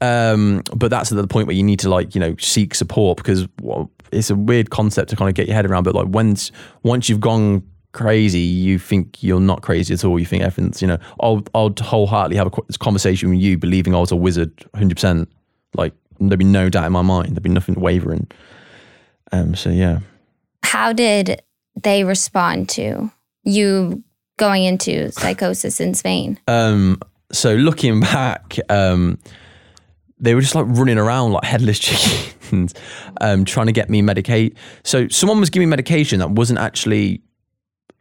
Um, but that's at the point where you need to like you know seek support because well, it's a weird concept to kind of get your head around. But like once once you've gone crazy, you think you're not crazy at all. You think everything's you know. I'll I'll wholeheartedly have a conversation with you, believing I was a wizard, hundred percent. Like there'd be no doubt in my mind. There'd be nothing wavering. Um. So yeah. How did they respond to you going into psychosis in Spain? Um, so looking back, um, they were just like running around like headless <laughs> chickens, um, trying to get me medicate. So someone was giving me medication that wasn't actually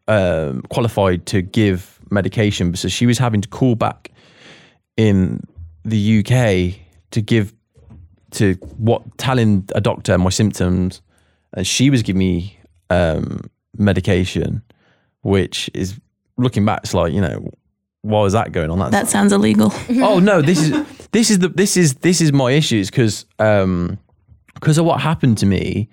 um, qualified to give medication, so she was having to call back in the UK to give to what telling a doctor my symptoms, and she was giving me um, medication, which is looking back, it's like you know, why was that going on? That's, That sounds illegal. <laughs> oh no, this is this is the this is this is my issues because um because of what happened to me,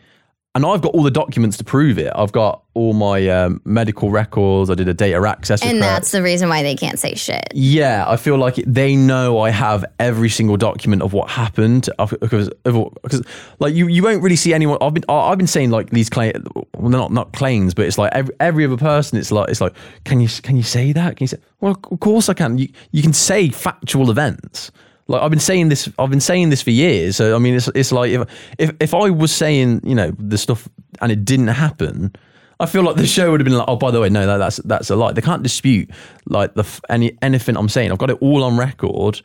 and I've got all the documents to prove it. I've got all my um, medical records. I did a data access And that's the reason why they can't say shit. Yeah, I feel like they know I have every single document of what happened because, because like you, you won't really see anyone. I've been I've been saying like these claims, well, not not claims, but it's like every, every other person. It's like it's like can you can you say that? Can you say? Well, of course I can. You you can say factual events. Like I've been saying this, I've been saying this for years. So I mean, it's it's like if if if I was saying you know the stuff and it didn't happen, I feel like the show would have been like, oh, by the way, no, that, that's that's a lie. They can't dispute like the any anything I'm saying. I've got it all on record.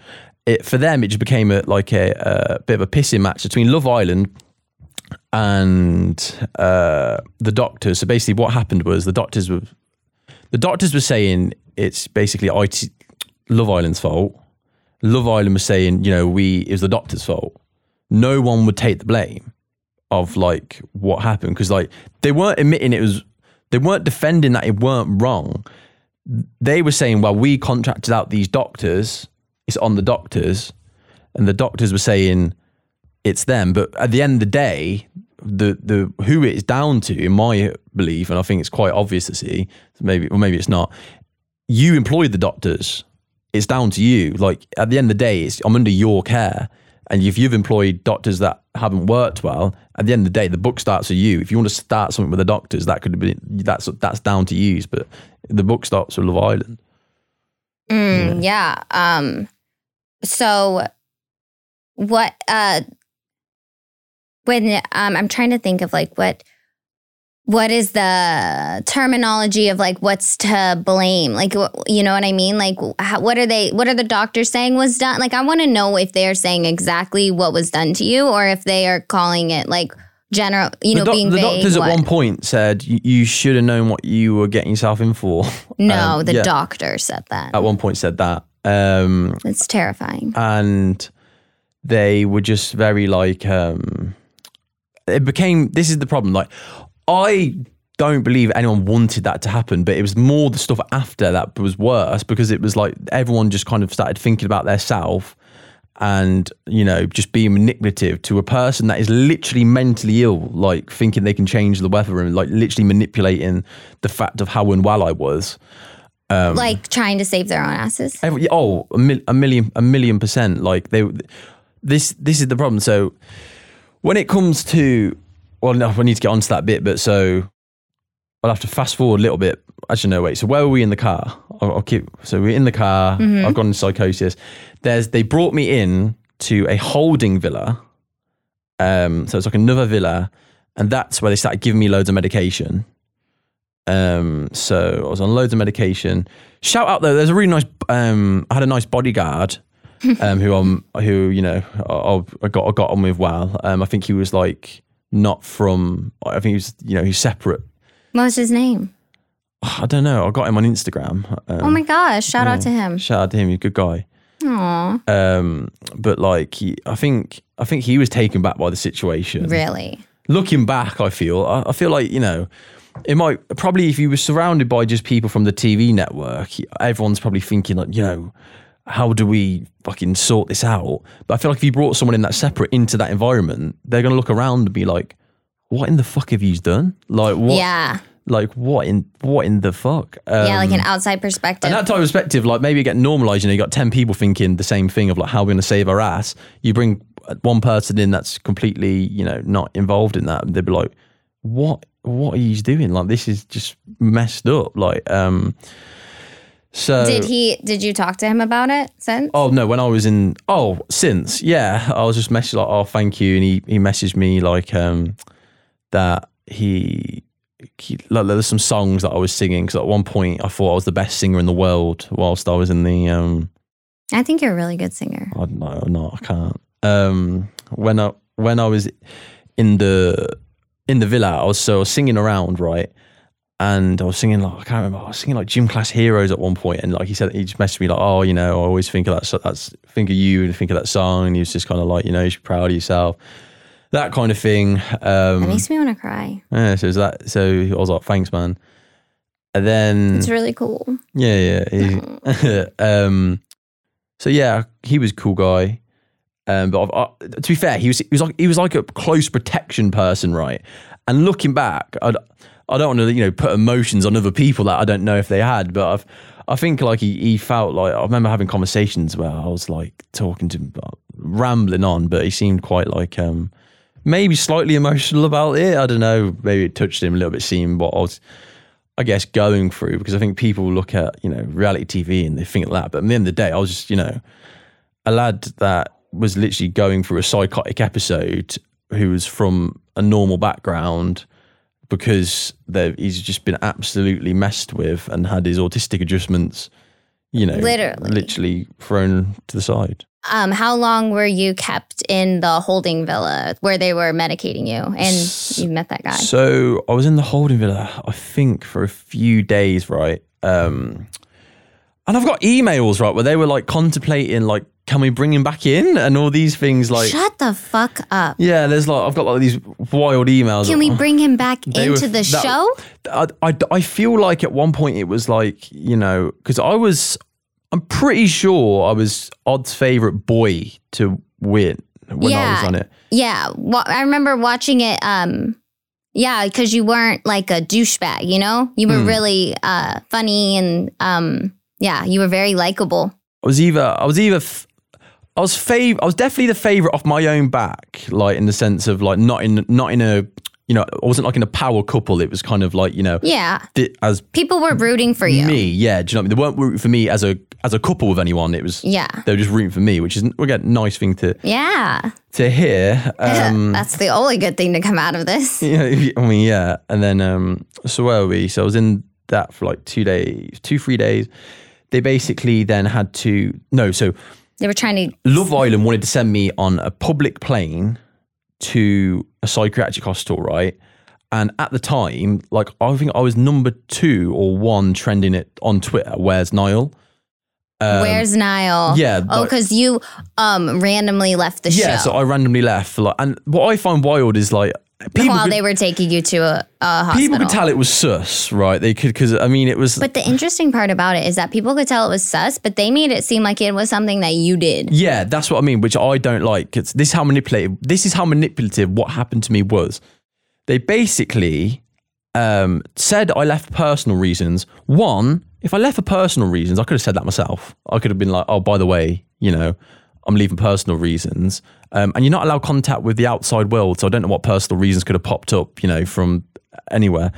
It for them, it just became a like a, a bit of a pissing match between Love Island and uh, the doctors. So basically, what happened was the doctors were the doctors were saying it's basically IT Love Island's fault. Love Island was saying, you know, we it was the doctor's fault. No one would take the blame of like what happened because like they weren't admitting it was they weren't defending that it weren't wrong. They were saying, well, we contracted out these doctors. It's on the doctors, and the doctors were saying it's them. But at the end of the day, the the who it's down to, in my belief, and I think it's quite obvious to see, maybe or maybe it's not. You employed the doctors. It's down to you. Like at the end of the day, it's, I'm under your care. And if you've employed doctors that haven't worked well, at the end of the day, the book starts with you. If you want to start something with the doctors, that could be that's that's down to you. But the book starts with Love Island. Mm, yeah. Um. So, what? Uh. When um, I'm trying to think of like what. What is the terminology of like what's to blame? Like, you know what I mean? Like, how, what are they? What are the doctors saying was done? Like, I want to know if they are saying exactly what was done to you, or if they are calling it like general. You know, the doc- being the vague. doctors what? at one point said you, you should have known what you were getting yourself in for. <laughs> No, Um, the yeah, doctor said that. at one point said that. Um, It's terrifying. and they were just very like um it became this is the problem like i don't believe anyone wanted that to happen but it was more the stuff after that was worse because it was like everyone just kind of started thinking about their self and you know just being manipulative to a person that is literally mentally ill like thinking they can change the weather and like literally manipulating the fact of how unwell i was um, like trying to save their own asses. Every, oh, a, mil, a million, a million percent. Like they, this, this is the problem. So when it comes to, well, no, I need to get onto that bit, but so I'll have to fast forward a little bit. Actually, no, wait. So where were we in the car? I'll, I'll keep. So we're in the car. Mhm. I've gone into psychosis. There's, they brought me in to a holding villa. Um, so it's like another villa, and that's where they started giving me loads of medication. Um, so I was on loads of medication. Shout out though, there's a really nice. Um, I had a nice bodyguard, <laughs> um, who I'm, who you know, I, I got I got on with well. Um, I think he was like not from. I think he was, you know, he's separate. What was his name? I don't know. I got him on Instagram. Um, oh my gosh! Shout out to him. Shout out to him. He's a good guy. Aw, Um, but like, he, I think I think he was taken back by the situation. really? looking back, I feel I, I feel like you know it might probably if you were surrounded by just people from the TV network, everyone's probably thinking like you know how do we fucking sort this out? But I feel like if you brought someone in that separate into that environment, they're gonna look around and be like, what in the fuck have you done? Like what? Yeah, Like what in what in the fuck? yeah, like Um, an outside perspective. and that type of perspective, like maybe you get normalized, you know, you got 10 people thinking the same thing of like how we're going to save our ass. You bring one person in that's completely, you know, not involved in that. And they'd be like, what, what are you doing? Like, this is just messed up. Like, um, so. did he? Did you talk to him about it since? Oh no! When I was in oh since yeah, I was just messaging like oh thank you, and he he messaged me like um that he, he like there's some songs that I was singing because at one point I thought I was the best singer in the world whilst I was in the um I think you're a really good singer. I don't know no I can't um when I when I was in the in the villa I was so I was singing around right and I was singing like I can't remember I was singing like gym class heroes at one point and like he said he just messaged me like oh you know I always think of that so that's think of you and think of that song and he was just kind of like you know you should be proud of yourself that kind of thing um That makes me want to cry. yeah so it was that so I was like thanks man and then It's really cool. yeah, yeah. he- <laughs> um, so yeah, he was a cool guy. Um, but I've, I, to be fair, he was he was like he was like a close protection person, right? And looking back, I I don't want to you know put emotions on other people that I don't know if they had, but I've I think like he he felt like I remember having conversations where I was like talking to him, rambling on, but he seemed quite like um maybe slightly emotional about it. I don't know, maybe it touched him a little bit, seeing what I was. I guess going through because I think people look at you know reality TV and they think that, but at the end of the day, I was just you know a lad that was literally going through a psychotic episode who was from a normal background because he's just been absolutely messed with and had his autistic adjustments, you know, Literally. literally thrown to the side. Um, how long were you kept in the holding villa where they were medicating you and you met that guy? So I was in the holding villa, I think, for a few days, right? Um, and I've got emails, right, where they were like contemplating like can we bring him back in? And all these things like, Shut the fuck up. yeah, there's like, I've got like these wild emails. Can we bring him back They were- into the that- show? I, I, I feel like at one point it was like, you know, because I was, I'm pretty sure I was Odd's favorite boy to win when I was on it. Yeah. I remember watching it. Um, yeah, because you weren't like a douchebag, you know? You were Hmm. really uh, funny and um, yeah, you were very likable. I was either I was either f- I was fav- I was definitely the favorite off my own back, like in the sense of like not in not in a you know I wasn't like in a power couple. It was kind of like you know Yeah. di- as People were rooting for you. me, yeah. Do you know what I mean? They weren't rooting for me as a as a couple with anyone. It was Yeah. they were just rooting for me, which is again nice thing to Yeah. to hear. Um, <laughs> That's the only good thing to come out of this. <laughs> yeah, I mean, yeah. And then, um, so where were we? So I was in that for like two days, two, three days. They basically then had to, no, so They were trying to. Love Island wanted to send me on a public plane to a psychiatric hospital, right? And at the time, like, I think I was number two or one trending it on Twitter. Where's Niall? Um, Where's Niall? yeah, Oh, like- because you um randomly left the Yeah, show Yeah, so I randomly left. Like, and what I find wild is like, people while could, they were taking you to a, a hospital. people could tell it was sus, right? They could, because I mean, it was. But the interesting part about it is that people could tell it was sus, but they made it seem like it was something that you did. Yeah, that's what I mean, which I don't like. It's this is how manipulative this is how manipulative what happened to me was. They basically um, said I left for personal reasons. One, if I left for personal reasons, I could have said that myself. I could have been like, oh, by the way, you know, I'm leaving personal reasons. Um, and you're not allowed contact with the outside world. So I don't know what personal reasons could have popped up, you know, from anywhere.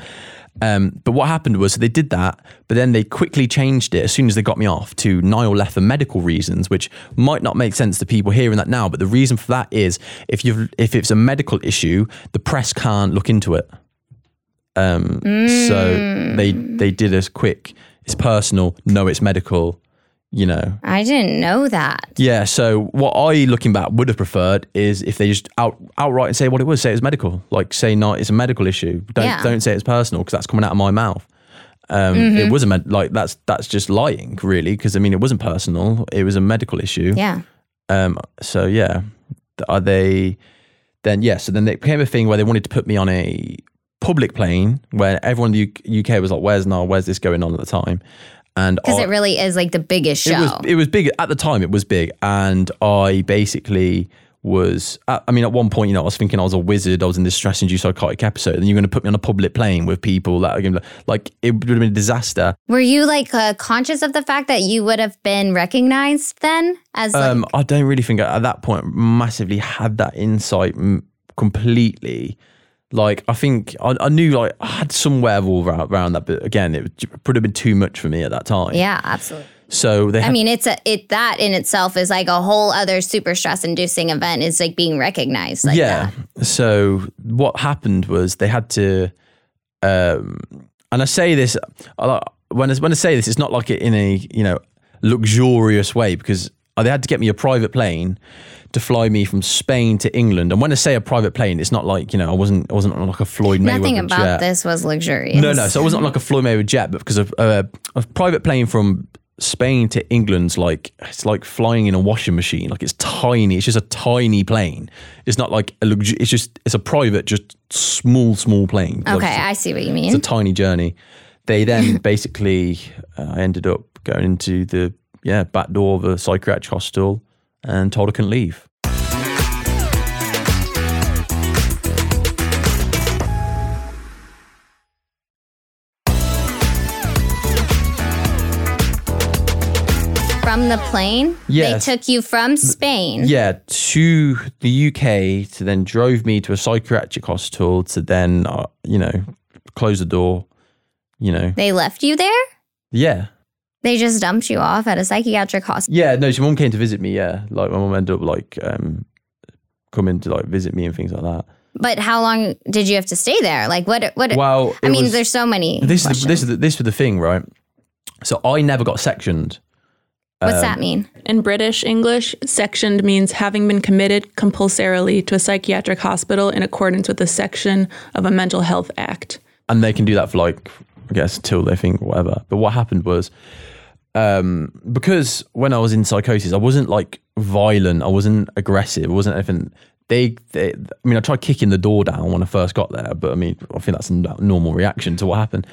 Um, but what happened was so they did that, but then they quickly changed it as soon as they got me off to Niall left for medical reasons, which might not make sense to people hearing that now. But the reason for that is if you if it's a medical issue, the press can't look into it. Um, So they they did a quick. It's personal. No, it's medical. You know. I didn't know that. Yeah. So what I, looking back, would have preferred is if they just out outright and say what it was. Say it's medical. Like say not it's a medical issue. Don't Yeah. don't say it's personal because that's coming out of my mouth. Um, Mhm. It was a med- like that's that's just lying, really. Because I mean, it wasn't personal. It was a medical issue. Yeah. Um. So yeah, are they? Then yeah. So then it became a thing where they wanted to put me on a public plane where everyone in the UK was like, "Where's now? Where's this going on?" At the time, and Because it really is like the biggest show. it was it was big at the time. It was big, and I basically was. I mean, at one point, you know, I was thinking I was a wizard. I was in this stress-induced psychotic episode, and you're going to put me on a public plane with people that are going to like it would have been a disaster. Were you like uh, conscious of the fact that you would have been recognized then as like, Um, I don't really think I- at that point massively had that insight m- completely. Like I think I, I knew like I had some wherewithal around, around that, but again, it would have been too much for me at that time. yeah, absolutely. So they. I mean, it's a it that in itself is like a whole other super stress inducing event. Is like being recognized. Like yeah. that. So what happened was they had to, um, and I say this when I, when I say this, it's not like it in a you know luxurious way because they had to get me a private plane to fly me from Spain to England. And when I say a private plane, it's not like you know I wasn't I wasn't on like a Floyd Mayweather jet. Nothing about jet. this was luxurious. No, no. So it wasn't on like a Floyd Mayweather jet, but because of uh, a private plane from Spain to England's like it's like flying in a washing machine. Like it's tiny. It's just a tiny plane. It's not like a luxu- It's just it's a private, just small, small plane. Okay, a- I see what you mean. It's a tiny journey. They then <laughs> basically, uh, I ended up going into the yeah back door of a psychiatric hospital and told I couldn't leave. From the plane, Yes. they took you from Spain. Yeah, to the UK to then drove me to a psychiatric hospital to then, uh, you know, close the door, you know. They left you there. Yeah. They just dumped you off at a psychiatric hospital. Yeah, no, so mum came to visit me, yeah. Like my mum ended up like um coming to like visit me and things like that. But how long did you have to stay there? Like what? What? Well, I mean, was- there's so many. This is the, this is the, this was the thing, right? So I never got sectioned. What's Um, that mean? In British English, sectioned means having been committed compulsorily to a psychiatric hospital in accordance with a section of a Mental Health Act. and they can do that for like I guess till they think whatever. But what happened was um, because when I was in psychosis, I wasn't like violent, I wasn't aggressive, I wasn't anything. They, they, I mean, I tried kicking the door down when I first got there, but I mean, I think that's a normal reaction to what happened.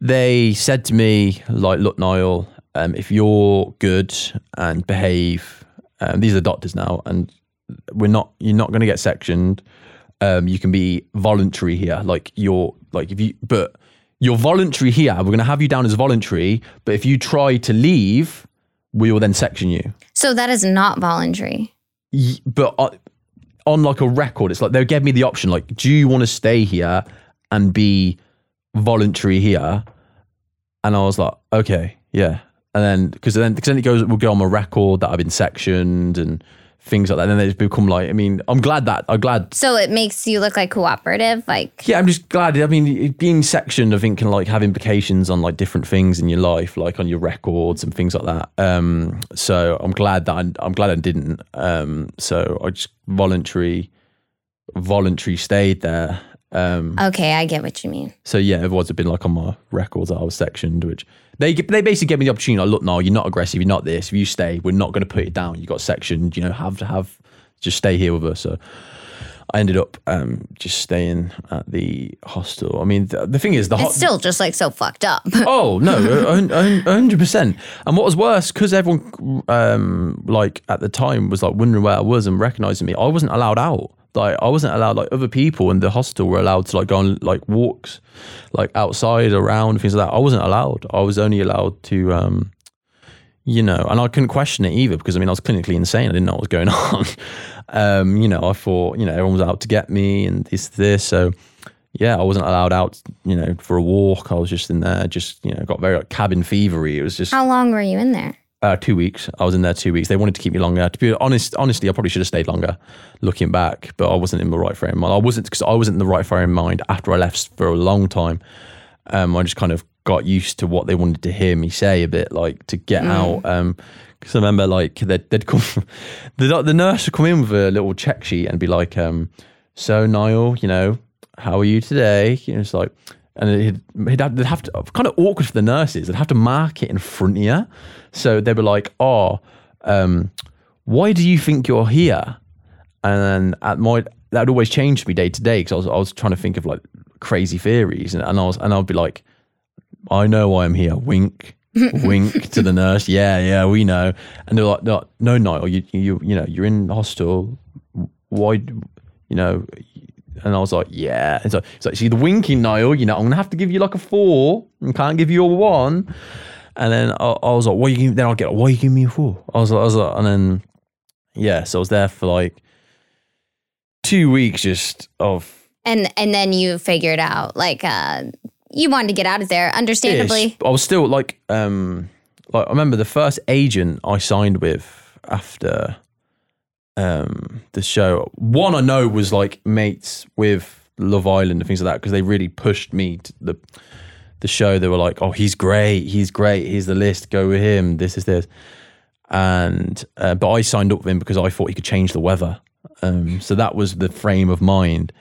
They said to me, like, look, Niall, um, if you're good and behave, um, these are doctors now, and we're not, you're not going to get sectioned. Um, you can be voluntary here, like you're, like if you, but you're voluntary here. We're going to have you down as voluntary, but if you try to leave, we will then section you. So that is not voluntary. Y- But uh, on like a record, it's like they gave me the option. Like, do you want to stay here and be voluntary here? And I was like, okay, yeah. And then because then because then it goes, we'll go on my record that I've been sectioned and things like that. And then they just become like, I mean, I'm glad that I'm glad So it makes you look like cooperative. Like, Yeah, I'm just glad. I mean, being sectioned, I think, can like have implications on like different things in your life, like on your records and things like that. Um, so I'm glad that I, I'm glad I didn't. Um, so I just voluntary, voluntary stayed there. Um, okay, I get what you mean. so yeah, otherwise it'd been like on my records that I was sectioned, which they they basically gave me the opportunity. Like, look, no, you're not aggressive. You're not this. If you stay, we're not going to put it down. You got sectioned. You know, have to have just stay here with us. So I ended up um, just staying at the hostel. I mean, the, the thing is, the It's hot. still just like so fucked up. <laughs> Oh no, hundred percent. And what was worse, because everyone, um, like at the time, was like wondering where I was and recognizing me. I wasn't allowed out. Like I wasn't allowed. Like other people in the hostel were allowed to like go on like walks, like outside, around things like that. I wasn't allowed. I was only allowed to, um, you know, and I couldn't question it either because I mean I was clinically insane. I didn't know what was going <laughs> on. um, you know, I thought you know everyone was out to get me and this this. So yeah, I wasn't allowed out, you know, for a walk. I was just in there, just you know, got very like cabin fevery. It was just How long were you in there? Uh, two weeks. I was in there two weeks. They wanted to keep me longer. To be honest, honestly, I probably should have stayed longer. Looking back, but I wasn't in the right frame of mind. I wasn't because I wasn't in the right frame of mind after I left for a long time. Um, I just kind of got used to what they wanted to hear me say a bit, like to get Mm. out. Um, because I remember like they'd, they'd come, <laughs> the the nurse would come in with a little check sheet and be like, um, "So Niall, you know, how are you today?" You know, it's like, and he'd, he'd have, they'd have to kind of awkward for the nurses. They'd have to mark it in front of you, so they were like, "Oh, um, why do you think you're here?" And then at my that would always change me day to day because I was I was trying to think of like crazy theories and, and I was and I'd be like, I know why I'm here. Wink, <laughs> wink to the nurse. Yeah, yeah, we know. And they're like, no, no, Niall, you you you know you're in hospital. Why, you know? And I was like, yeah. And so it's like, see the winking, Niall. You know, I'm gonna have to give you like a four. I can't give you a one. And then I, I was like, what you? Give, then I'll get, why you giving me a four? I was like, I was like, and then yeah, so I was there for like two weeks just of And and then you figured out like uh you wanted to get out of there, understandably. I was still like, um, like I remember the first agent I signed with after um the show. One I know was like mates with Love Island and things like that because they really pushed me to the the show. They were like, "Oh, he's great, he's great, he's the list. Go with him. This is this." And uh, but I signed up with him because I thought he could change the weather. Um, so that was the frame of mind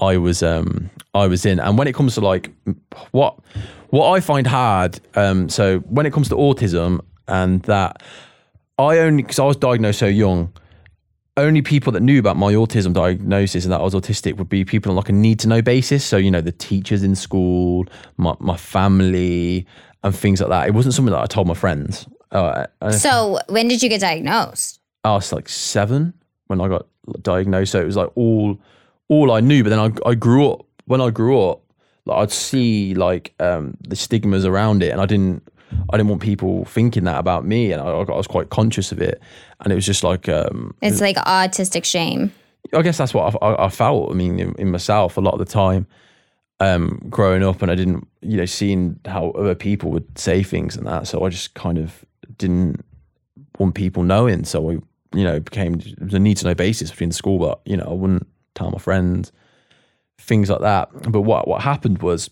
I was um I was in. And when it comes to like what what I find hard, um, so when it comes to autism and that I only because I was diagnosed so young, only people that knew about my autism diagnosis and that I was autistic would be people on like a need to know basis. So, you know, the teachers in school, my, my family, and things like that. It wasn't something that I told my friends. Uh, So when did you get diagnosed? I was like seven when I got diagnosed. So it was like all all I knew. But then I I grew up. When I grew up, like I'd see like um, the stigmas around it, and I didn't I didn't want people thinking that about me, and I, I was quite conscious of it. And it was just like um, It's like autistic shame. I guess that's what I, I, I felt. I mean, in, in myself a lot of the time, um, growing up, and I didn't, you know, seeing how other people would say things and that. So I just kind of didn't want people knowing. So I, you know, became the need to know basis between the school, but you know, I wouldn't tell my friends things like that. But what what happened was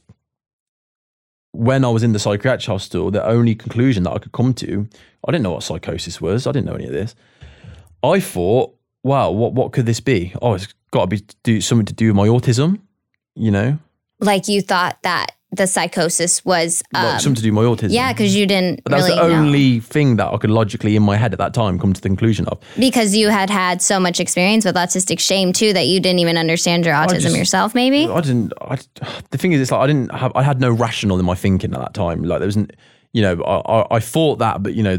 when I was in the psychiatric hospital, the only conclusion that I could come to, I didn't know what psychosis was. I didn't know any of this. I thought, wow, what what could this be? Oh, it's got to be do something to do with my autism, you know? Like you thought that the psychosis was. Um, like something to do with my autism. yeah, because you didn't But that really was the know. only thing that I could logically in my head at that time come to the conclusion of. because you had had so much experience with autistic shame too that you didn't even understand your autism just- yourself. Maybe. I didn't. I, the thing is, it's like I didn't have. I had no rational in my thinking at that time. Like there wasn't. You know, I, I, I thought that, but you know,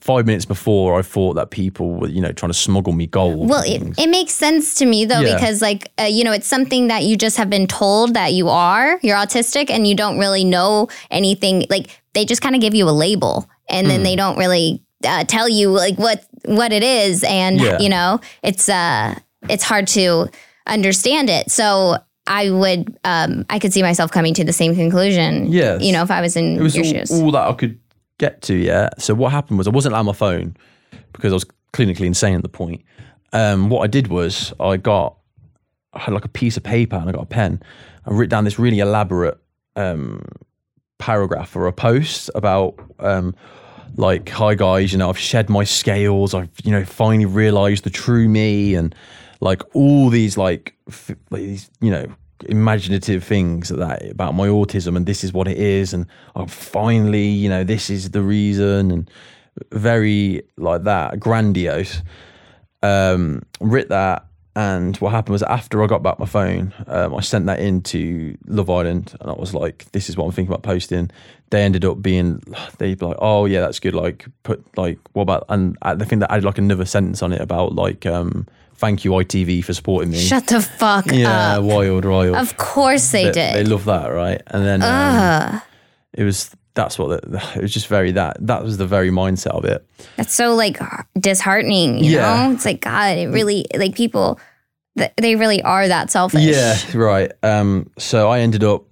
five minutes before, I thought that people were, you know, trying to smuggle me gold. Well, it, it makes sense to me though Yeah. because like uh, you know it's something that you just have been told that you are you're autistic and you don't really know anything like they just kind of give you a label and then Mm. they don't really uh, tell you like what what it is and Yeah. you know it's uh it's hard to understand it so I would um I could see myself coming to the same conclusion Yes. you know if I was in it was your all, shoes all that I could get to. yet. So what happened was I wasn't on my phone because I was clinically insane at the point. Um, what I did was I got I had like a piece of paper and I got a pen. I wrote down this really elaborate um, paragraph or a post about um, like, hi guys, you know, I've shed my scales. I've you know finally realised the true me and like all these like, f- like these you know imaginative things that about my autism and this is what it is and I'm finally you know this is the reason and very like that grandiose. Um writ that and what happened was after I got back my phone um, I sent that into Love Island and I was like this is what I'm thinking about posting. They ended up being they'd be like oh yeah that's good. Like put like what about and I think that added like another sentence on it about like um thank you ITV for supporting me shut the fuck up. yeah up wild wild of course they, did they love that right and then um, it was that's what the, it was just very that that was the very mindset of it That's so like disheartening, you Yeah. know? It's like God, it really like people they really are that selfish. Yeah, right. Um, so I ended up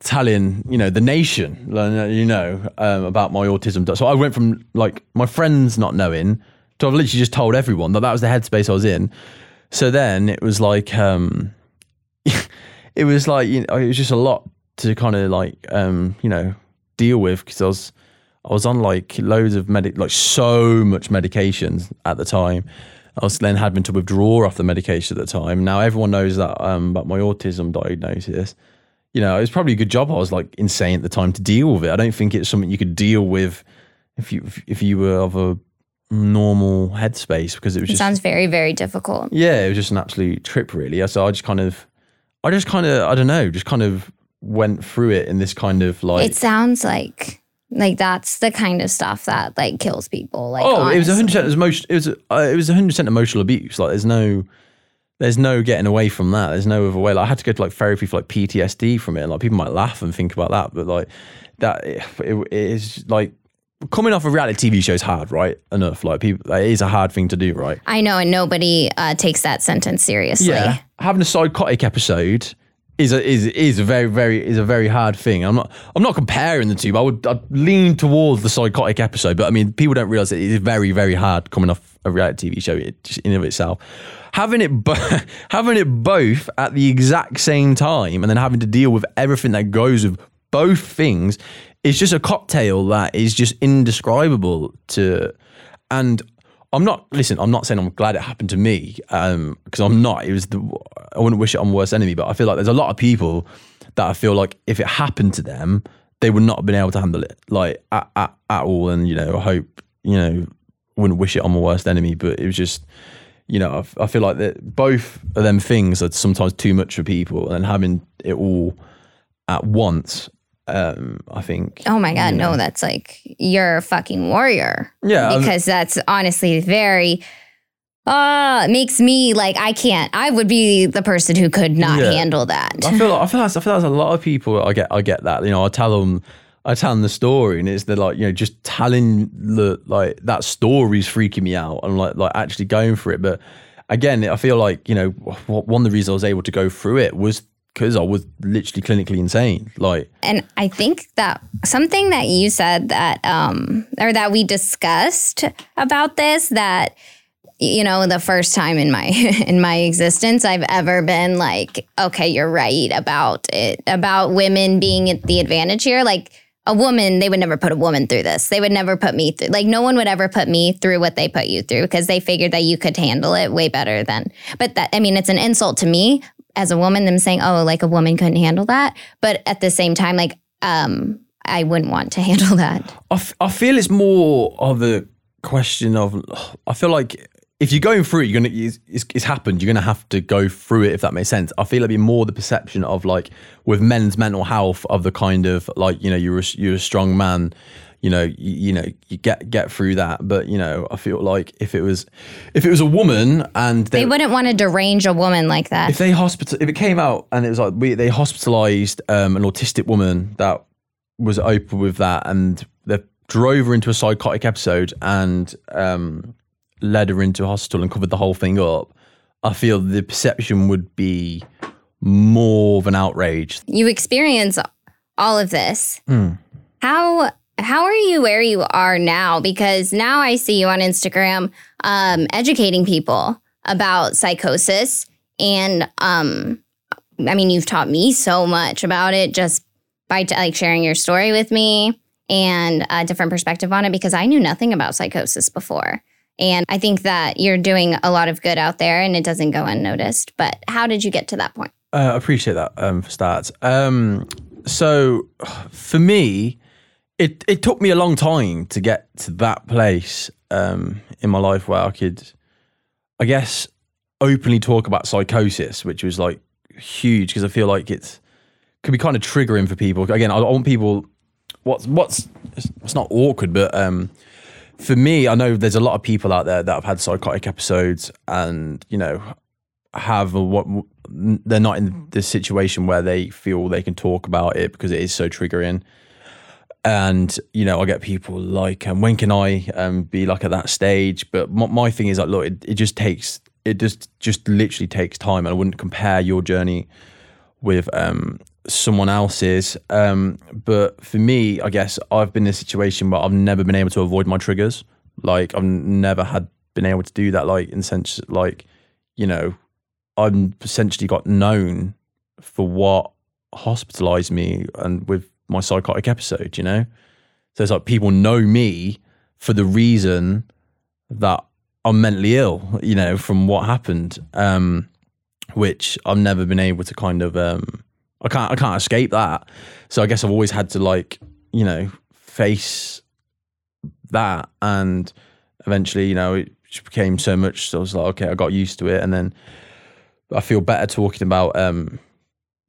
telling, you know, the nation, you know, um, about my autism. So I went from like my friends not knowing to I've literally just told everyone that that was the headspace I was in. So then it was like, um, <laughs> it was like, you know, it was just a lot to kind of like, um, you know, deal with because I was, I was on like loads of medic, like so much medications at the time. I was then having to withdraw off the medication at the time. Now everyone knows that um, about my autism diagnosis. You know, it was probably a good job I was like insane at the time to deal with it. I don't think it's something you could deal with if you if you were of a normal headspace because it was It just sounds very, very difficult. yeah, it was just an absolute trip, really. So I just kind of, I just kind of, I don't know, just kind of went through it in this kind of like. it sounds like like that's the kind of stuff that like kills people. Like oh, it was honestly. hundred percent emotion. It was uh, it was hundred percent emotional abuse. Like there's no, there's no getting away from that. There's no other way. Like I had to go to like therapy for like PTSD from it. And, like people might laugh and think about that, but like that, it, it is like coming off a reality TV show is hard, right? Enough. Like people, it is a hard thing to do, right? I know, and nobody uh, takes that sentence seriously. Yeah, having a psychotic episode is a is is a very very is a very hard thing. I'm not I'm not comparing the two, but I would I'd lean towards the psychotic episode. But I mean, people don't realize it is very very hard coming off a reality TV show it, just in of itself. Having it bo- <laughs> having it both at the exact same time, and then having to deal with everything that goes with both things is just a cocktail that is just indescribable to and I'm not listen. I'm not saying I'm glad it happened to me um, because I'm not. It was the I wouldn't wish it on my worst enemy, but I feel like there's a lot of people that I feel like if it happened to them, they would not have been able to handle it like at, at, at all. And you know, I hope you know wouldn't wish it on my worst enemy, but it was just you know I, I feel like that both of them things are sometimes too much for people, and having it all at once. Um, I think. Oh my God, you know, no, that's like you're a fucking warrior. Yeah, Because that's honestly very uh makes me like I can't I would be the person who could not Yeah. handle that. I feel like I feel like I feel like there's a lot of people. I get I get that. You know, I tell them I tell them the story, and it's the like you know just telling the like that story's freaking me out. I'm like like actually going for it. But again, I feel like you know one of the reasons I was able to go through it was because I was literally clinically insane. Like And I think that something that you said that um or that we discussed about this that you know the first time in my <laughs> in my existence I've ever been like okay you're right about it about women being at the advantage here like a woman they would never put a woman through this they would never put me through like no one would ever put me through what they put you through because they figured that you could handle it way better than but that I mean it's an insult to me as a woman, them saying, "Oh, like a woman couldn't handle that," but at the same time, like um, I wouldn't want to <laughs> handle that. I, f- I feel it's more of a question of. I feel like if you're going through it, you're gonna it's, it's, happened. You're gonna have to go through it if that makes sense. I feel it'd be more the perception of like with men's mental health of the kind of like you know you're a, you're a strong man. You know, you, you know, you get get through that, but you know, I feel like if it was, if it was a woman and They wouldn't want to derange a woman like that. if they hospital, if it came out and it was like we, they hospitalized um, an autistic woman that was open with that, and they drove her into a psychotic episode and um, led her into a hospital and covered the whole thing up. I feel the perception would be more of an outrage. you experience all of this. Hmm. How how are you where you are now? Because now I see you on Instagram um, educating people about psychosis, and um, I mean, you've taught me so much about it just by like sharing your story with me and a different perspective on it. Because I knew nothing about psychosis before, and I think that you're doing a lot of good out there, and it doesn't go unnoticed. But how did you get to that point? Uh, I appreciate that um, for starts. Um, so <sighs> for me, it it took me a long time to get to that place um, in my life where I could, I guess, openly talk about psychosis, which was like huge because I feel like it's could be kind of triggering for people. Again, I want people. What's what's it's not awkward, but um, for me, I know there's a lot of people out there that have had psychotic episodes, and you know, have a, what they're not in this situation where they feel they can talk about it because it is so triggering. And you know, I get people like, um, when can I um, be like at that stage? But my, my thing is like, look, it, it just takes, it just just literally takes time, and I wouldn't compare your journey with um, someone else's. Um, but for me, I guess I've been in a situation where I've never been able to avoid my triggers. Like I've never had been able to do that. Like in sense, like you know, I'm essentially got known for what hospitalized me and with my psychotic episode, you know? So it's like people know me for the reason that I'm mentally ill, you know, from what happened. Um, which I've never been able to kind of um I can't I can't escape that. So I guess I've always had to like, you know, face that and eventually, you know, it became so much so I was like, okay, I got used to it and then I feel better talking about um,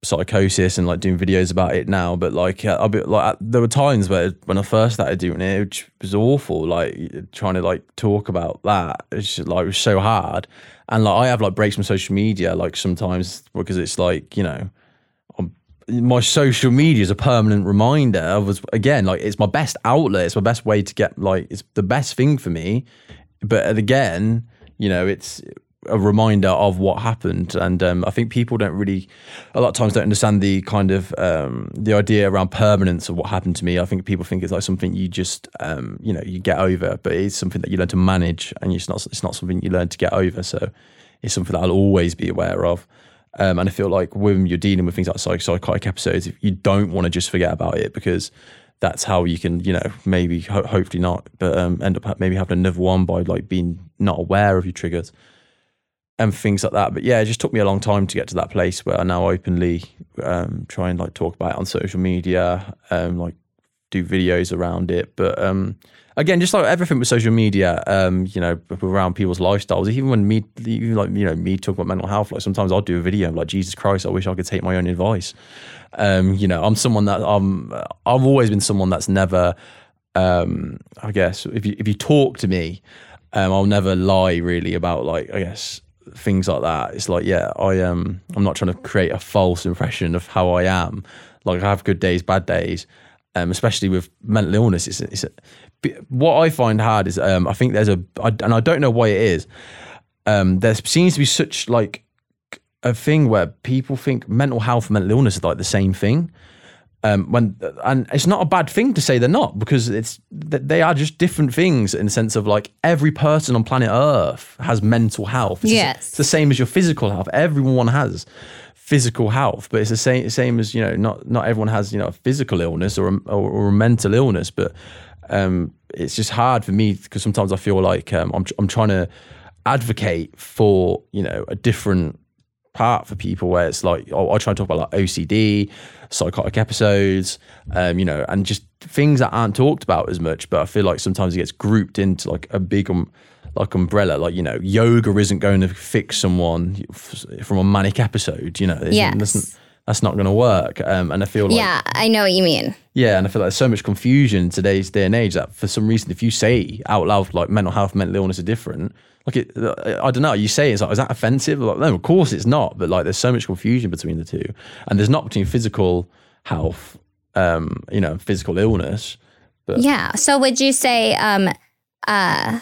psychosis and like doing videos about it now. But like, uh, I'll be like, there were times where when I first started doing it, which was awful. Like trying to like talk about that, it's just, like it was so hard. And like, I have like breaks from social media, like sometimes because it's like you know, I'm, my social media is a permanent reminder of was again like it's my best outlet. It's my best way to get like it's the best thing for me. But again, you know, it's a reminder of what happened. And um, i think people don't really a lot of times don't understand the kind of um, the idea around permanence of what happened to me. I think people think it's like something you just um, you know you get over but it's something that you learn to manage and it's not it's not something you learn to get over. So it's something that i'll always be aware of. Um, and i feel like when you're dealing with things like psych- psychotic episodes you don't want to just forget about it because that's how you can, you know, maybe ho- hopefully not, but um, end up maybe having another one by like being not aware of your triggers and things like that. But yeah, it just took me a long time to get to that place where I now openly um, try and like talk about it on social media, um, like do videos around it. But um, again, just like everything with social media, um, you know, around people's lifestyles. Even when me, even like you know, me talk about mental health, like sometimes I'll do a video like, Jesus Christ, I wish I could take my own advice. Um, you know, I'm someone that I'm. I've always been someone that's never. Um, I guess if you if you talk to me, um, I'll never lie really about like I guess things like that. It's like, yeah, I um, I'm not trying to create a false impression of how I am. Like I have good days, bad days, um, especially with mental illness. It's, it's what I find hard is um, I think there's a, I, and I don't know why it is. Um, there seems to be such like a thing where people think mental health and mental illness is like the same thing. Um, when and it's not a bad thing to say they're not because it's they are just different things in the sense of like every person on planet Earth has mental health. It's, Yes. it's the same as your physical health. Everyone has physical health, but it's the same same as you know not not everyone has you know a physical illness or a, or, or a mental illness, but um, it's just hard for me because sometimes I feel like um, I'm I'm trying to advocate for you know a different part for people where it's like oh, I try and talk about like OCD, psychotic episodes, um, you know, and just things that aren't talked about as much. But I feel like sometimes it gets grouped into like a big um, like umbrella. Like you know, yoga isn't going to fix someone f- from a manic episode. You know, that's, that's not going to work. Um, and I feel like yeah, I know what you mean. yeah, and I feel like there's so much confusion in today's day and age that for some reason, if you say out loud like mental health, mental illness are different, like it, I don't know, you say it's like, is that offensive? Like, no, of course it's not. But like, there's so much confusion between the two, and there's not between physical health, um, you know, physical illness. But Yeah. So would you say, um, uh,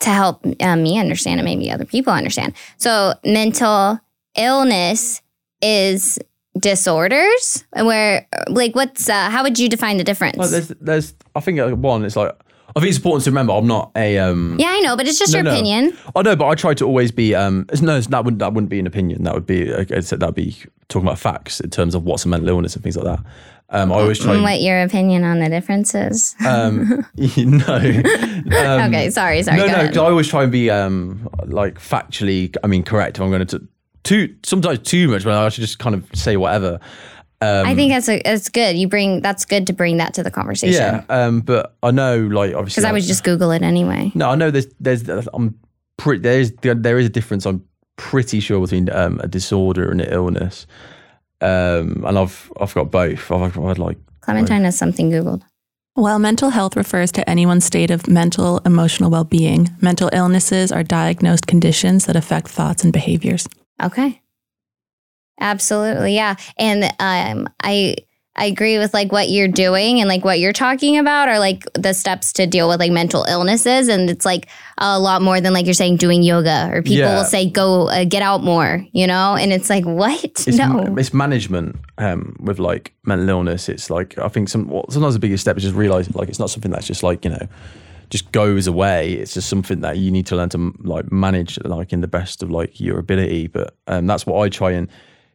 to help uh, me understand and maybe other people understand? So mental illness is disorders, And where like what's uh, how would you define the difference? Well, there's, there's, I think uh, one, it's like, I think it's important to remember I'm not a, um, yeah, I know, but it's just No, your no. opinion. I know, but I try to always be. Um, it's- no, that wouldn't that wouldn't be an opinion. That would be. I said that'd be talking about facts in terms of what's a mental illness and things like that. Um, I always try. And what your opinion on the differences? um, <laughs> <laughs> no. Um, okay, sorry, sorry. no, no, ahead. I always try and be um, like factually. I mean, correct. If I'm going to too sometimes too much, but I should just kind of say whatever. Um, I think that's a, that's good. You bring that's good to bring that to the conversation. yeah. Um, but I know, like, obviously, Because I would just Google it anyway. No, I know there's there's I'm pretty there's there is a difference. I'm pretty sure between um, a disorder and an illness. Um, and I've I've got both. I've, I've had like Clementine has something Googled. While mental health refers to anyone's state of mental, emotional well being, mental illnesses are diagnosed conditions that affect thoughts and behaviors. Okay. Absolutely, yeah. And um, I I agree with like what you're doing and like what you're talking about are like the steps to deal with like mental illnesses, and it's like a lot more than like you're saying doing yoga or people Yeah. will say go uh, get out more, you know, and it's like what? it's, no, it's management um, with like mental illness. It's like I think some sometimes the biggest step is just realizing like it's not something that's just like you know just goes away. It's just something that you need to learn to like manage like in the best of like your ability. But um, that's what I try and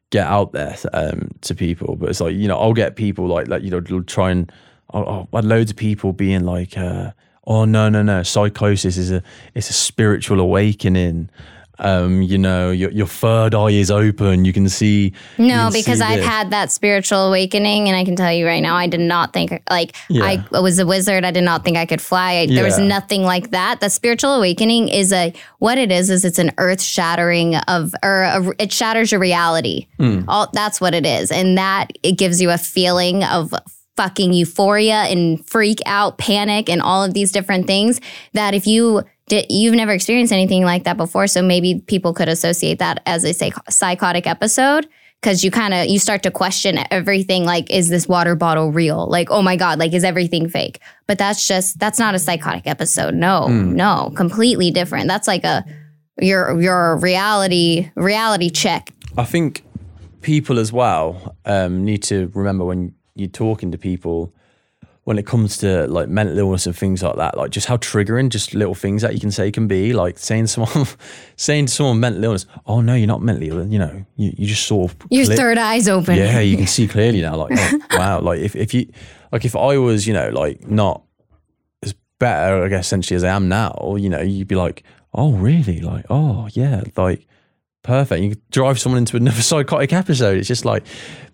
get out there um, to people. But it's like you know I'll get people like like you know try and I'll had loads of people being like. Uh, Oh no no no! Psychosis is a it's a spiritual awakening. Um, you know, your your third eye is open. You can see. no, can because see I've this. had that spiritual awakening, and I can tell you right now, I did not think like Yeah. I was a wizard. I did not think I could fly. I, There was nothing like that. The spiritual awakening is a what it is is it's an earth shattering of or a, it shatters your reality. Hmm. All that's what it is, and that it gives you a feeling of fucking euphoria and freak out, panic, and all of these different things that if you did, you've never experienced anything like that before, so maybe people could associate that as a psych- psychotic episode because you kind of you start to question everything like is this water bottle real? Like oh my god like is everything fake? But that's just that's not a psychotic episode. No Hmm. no completely different. That's like a your your reality reality check. I think people as well um, need to remember when you're talking to people when it comes to like mental illness and things like that, like just how triggering just little things that you can say can be. Like saying to someone, <laughs> saying to someone mental illness, oh no, you're not mentally ill. You know, you, you just sort of your third eye's open Yeah, you can <laughs> see clearly now. Like, oh, wow. Like if, if you, like if I was, you know, like not as better, I guess, essentially as I am now, you know, you'd be like, oh, really? Like, oh, yeah, like perfect. You drive someone into another <laughs> psychotic episode. It's just like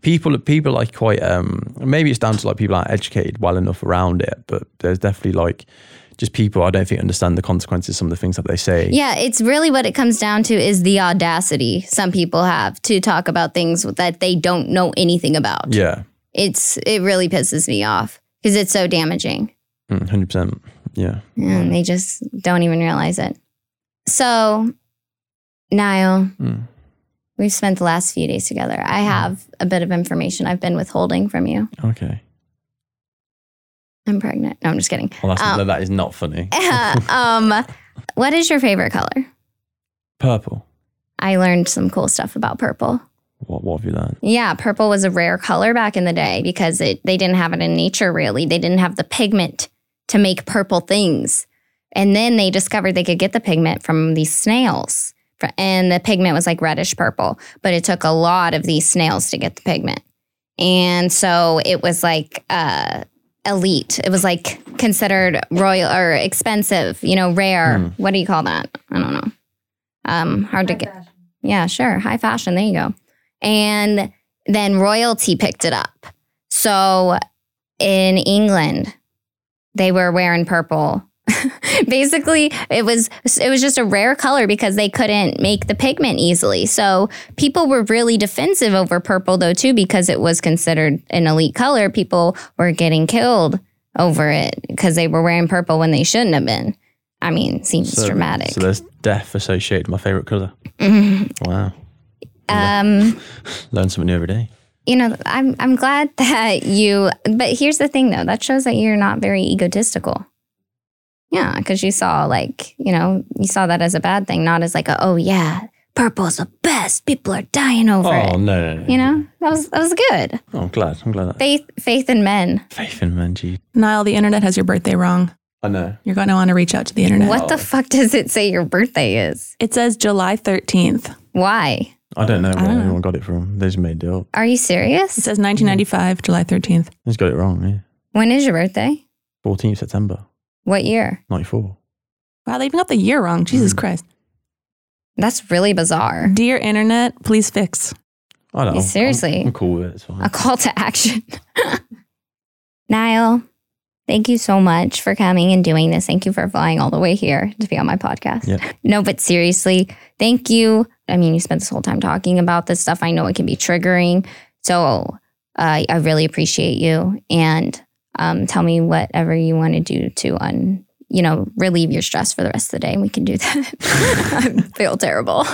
people, people like quite, um, maybe it's down to like people aren't educated well enough around it, but there's definitely like just people I don't think understand the consequences, of some of the things that they say. Yeah, it's really what it comes down to is the audacity some people have to talk about things that they don't know anything about. Yeah. It's it really pisses me off because it's so damaging. Mm, 100%. Yeah. and they just don't even realize it. So, Niall, Mm. we've spent the last few days together. I have a bit of information I've been withholding from you. Okay. I'm pregnant. No, I'm just kidding. Well, that's, Um, that is not funny. <laughs> um, what is your favorite color? Purple. I learned some cool stuff about purple. What, what have you learned? Yeah, purple was a rare color back in the day because it they didn't have it in nature really. They didn't have the pigment to make purple things. And then they discovered they could get the pigment from these snails. Fr- And the pigment was like reddish purple, but it took a lot of these snails to get the pigment. And so it was like uh elite. It was like considered royal or expensive, you know, rare. Hmm. What do you call that? I don't know. Um hard to get Yeah, sure. High fashion. There you go. And then royalty picked it up. So in England, they were wearing purple. <laughs> <laughs> Basically, it was it was just a rare color because they couldn't make the pigment easily. So people were really defensive over purple though too because it was considered an elite color. People were getting killed over it because they were wearing purple when they shouldn't have been. I mean, seems So- dramatic. So there's death associated with my favorite color. Mhm. <laughs> Wow. Um, <laughs> Learn something new every day. you know, I'm I'm glad that you. But here's the thing, though. That shows that you're not very egotistical. Yeah, because you saw like you know you saw that as a bad thing, not as like a oh yeah, purple's the best. People are dying over Oh it. no, no, no. You know that was that was good. Oh, I'm glad. I'm glad that Faith faith in men. faith in men. Gee, Niall, the internet has your birthday wrong. I know. You're going to want to reach out to the internet. What the fuck does it say your birthday is? It says July 13th. Why? I don't know where don't know. anyone got it from. They just made it up. Are you serious? It says 1995, July 13th. They just got it wrong. Yeah. When is your birthday? 14th September, What year? 94. Wow, they even got the year wrong. Jesus Christ. That's really bizarre. Dear internet, please fix. I don't know. Seriously. I'm, I'm cool with it. It's fine. a call to action. <laughs> Niall, thank you so much for coming and doing this. Thank you for flying all the way here to be on my podcast. Yeah. <laughs> No, but seriously, thank you. I mean, you spent this whole time talking about this stuff. I know it can be triggering. So uh, I really appreciate you. And um, tell me whatever you want to do to un, you know, relieve your stress for the rest of the day, and we can do <laughs> that. I feel terrible.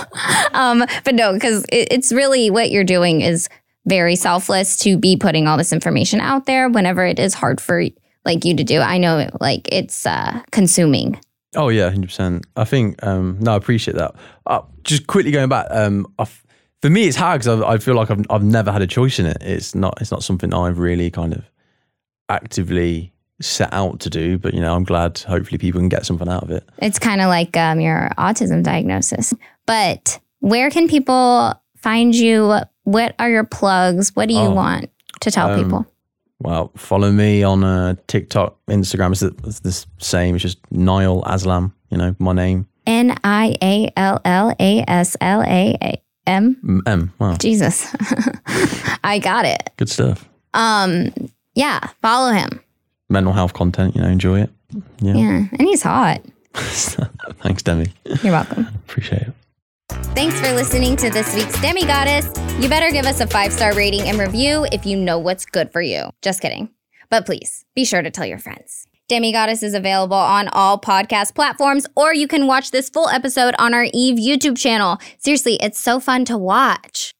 Um, but no, because it, it's really what you're doing is very selfless to be putting all this information out there whenever it is hard for like you to do. I know like it's uh, consuming. Oh yeah, hundred percent. I think um, no, I appreciate that. Uh, just quickly going back, um, I for me it's hard because I feel like I've I've never had a choice in it. It's not it's not something I've really kind of actively set out to do. But you know, I'm glad. Hopefully, people can get something out of it. It's kind of like um, your autism diagnosis. But where can people find you? What are your plugs? What do you Oh, want to tell um, people? Well, follow me on uh, TikTok, Instagram. It's the, it's the same. It's just Niall Aslam. You know, my name. N I A L L A S L A. M. M. Wow, Jesus, <laughs> I got it. good stuff. Um, yeah, follow him. Mental health content. You know, enjoy it. Yeah. Yeah, and he's hot. <laughs> Thanks, Demi. You're welcome. Appreciate it. Thanks for listening to this week's DemiGoddess. You better give us a five star rating and review if you know what's good for you. Just kidding. But please be sure to tell your friends. DemiGoddess is available on all podcast platforms, or you can watch this full episode on our Eve YouTube channel. Seriously, it's so fun to watch.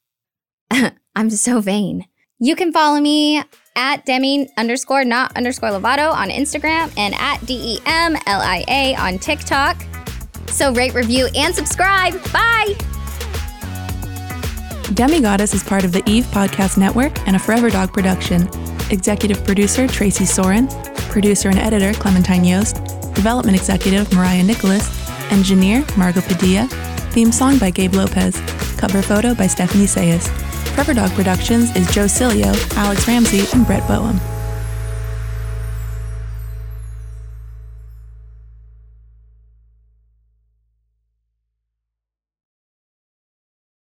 <laughs> I'm so vain. You can follow me at Demi underscore not underscore Lovato on Instagram and at D E M L I A on TikTok. So rate, review, and subscribe. Bye. DemiGoddess is part of the Eve Podcast Network and a Forever Dog production. Executive producer Tracy Soren, producer and editor Clementine Yost, development executive Mariah Nickolas, engineer Margot Padilla, theme song by Gabe Lopez, cover photo by Stephanie Saias. Forever Dog Productions is Joe Cilio, Alex Ramsey, and Brett Boham.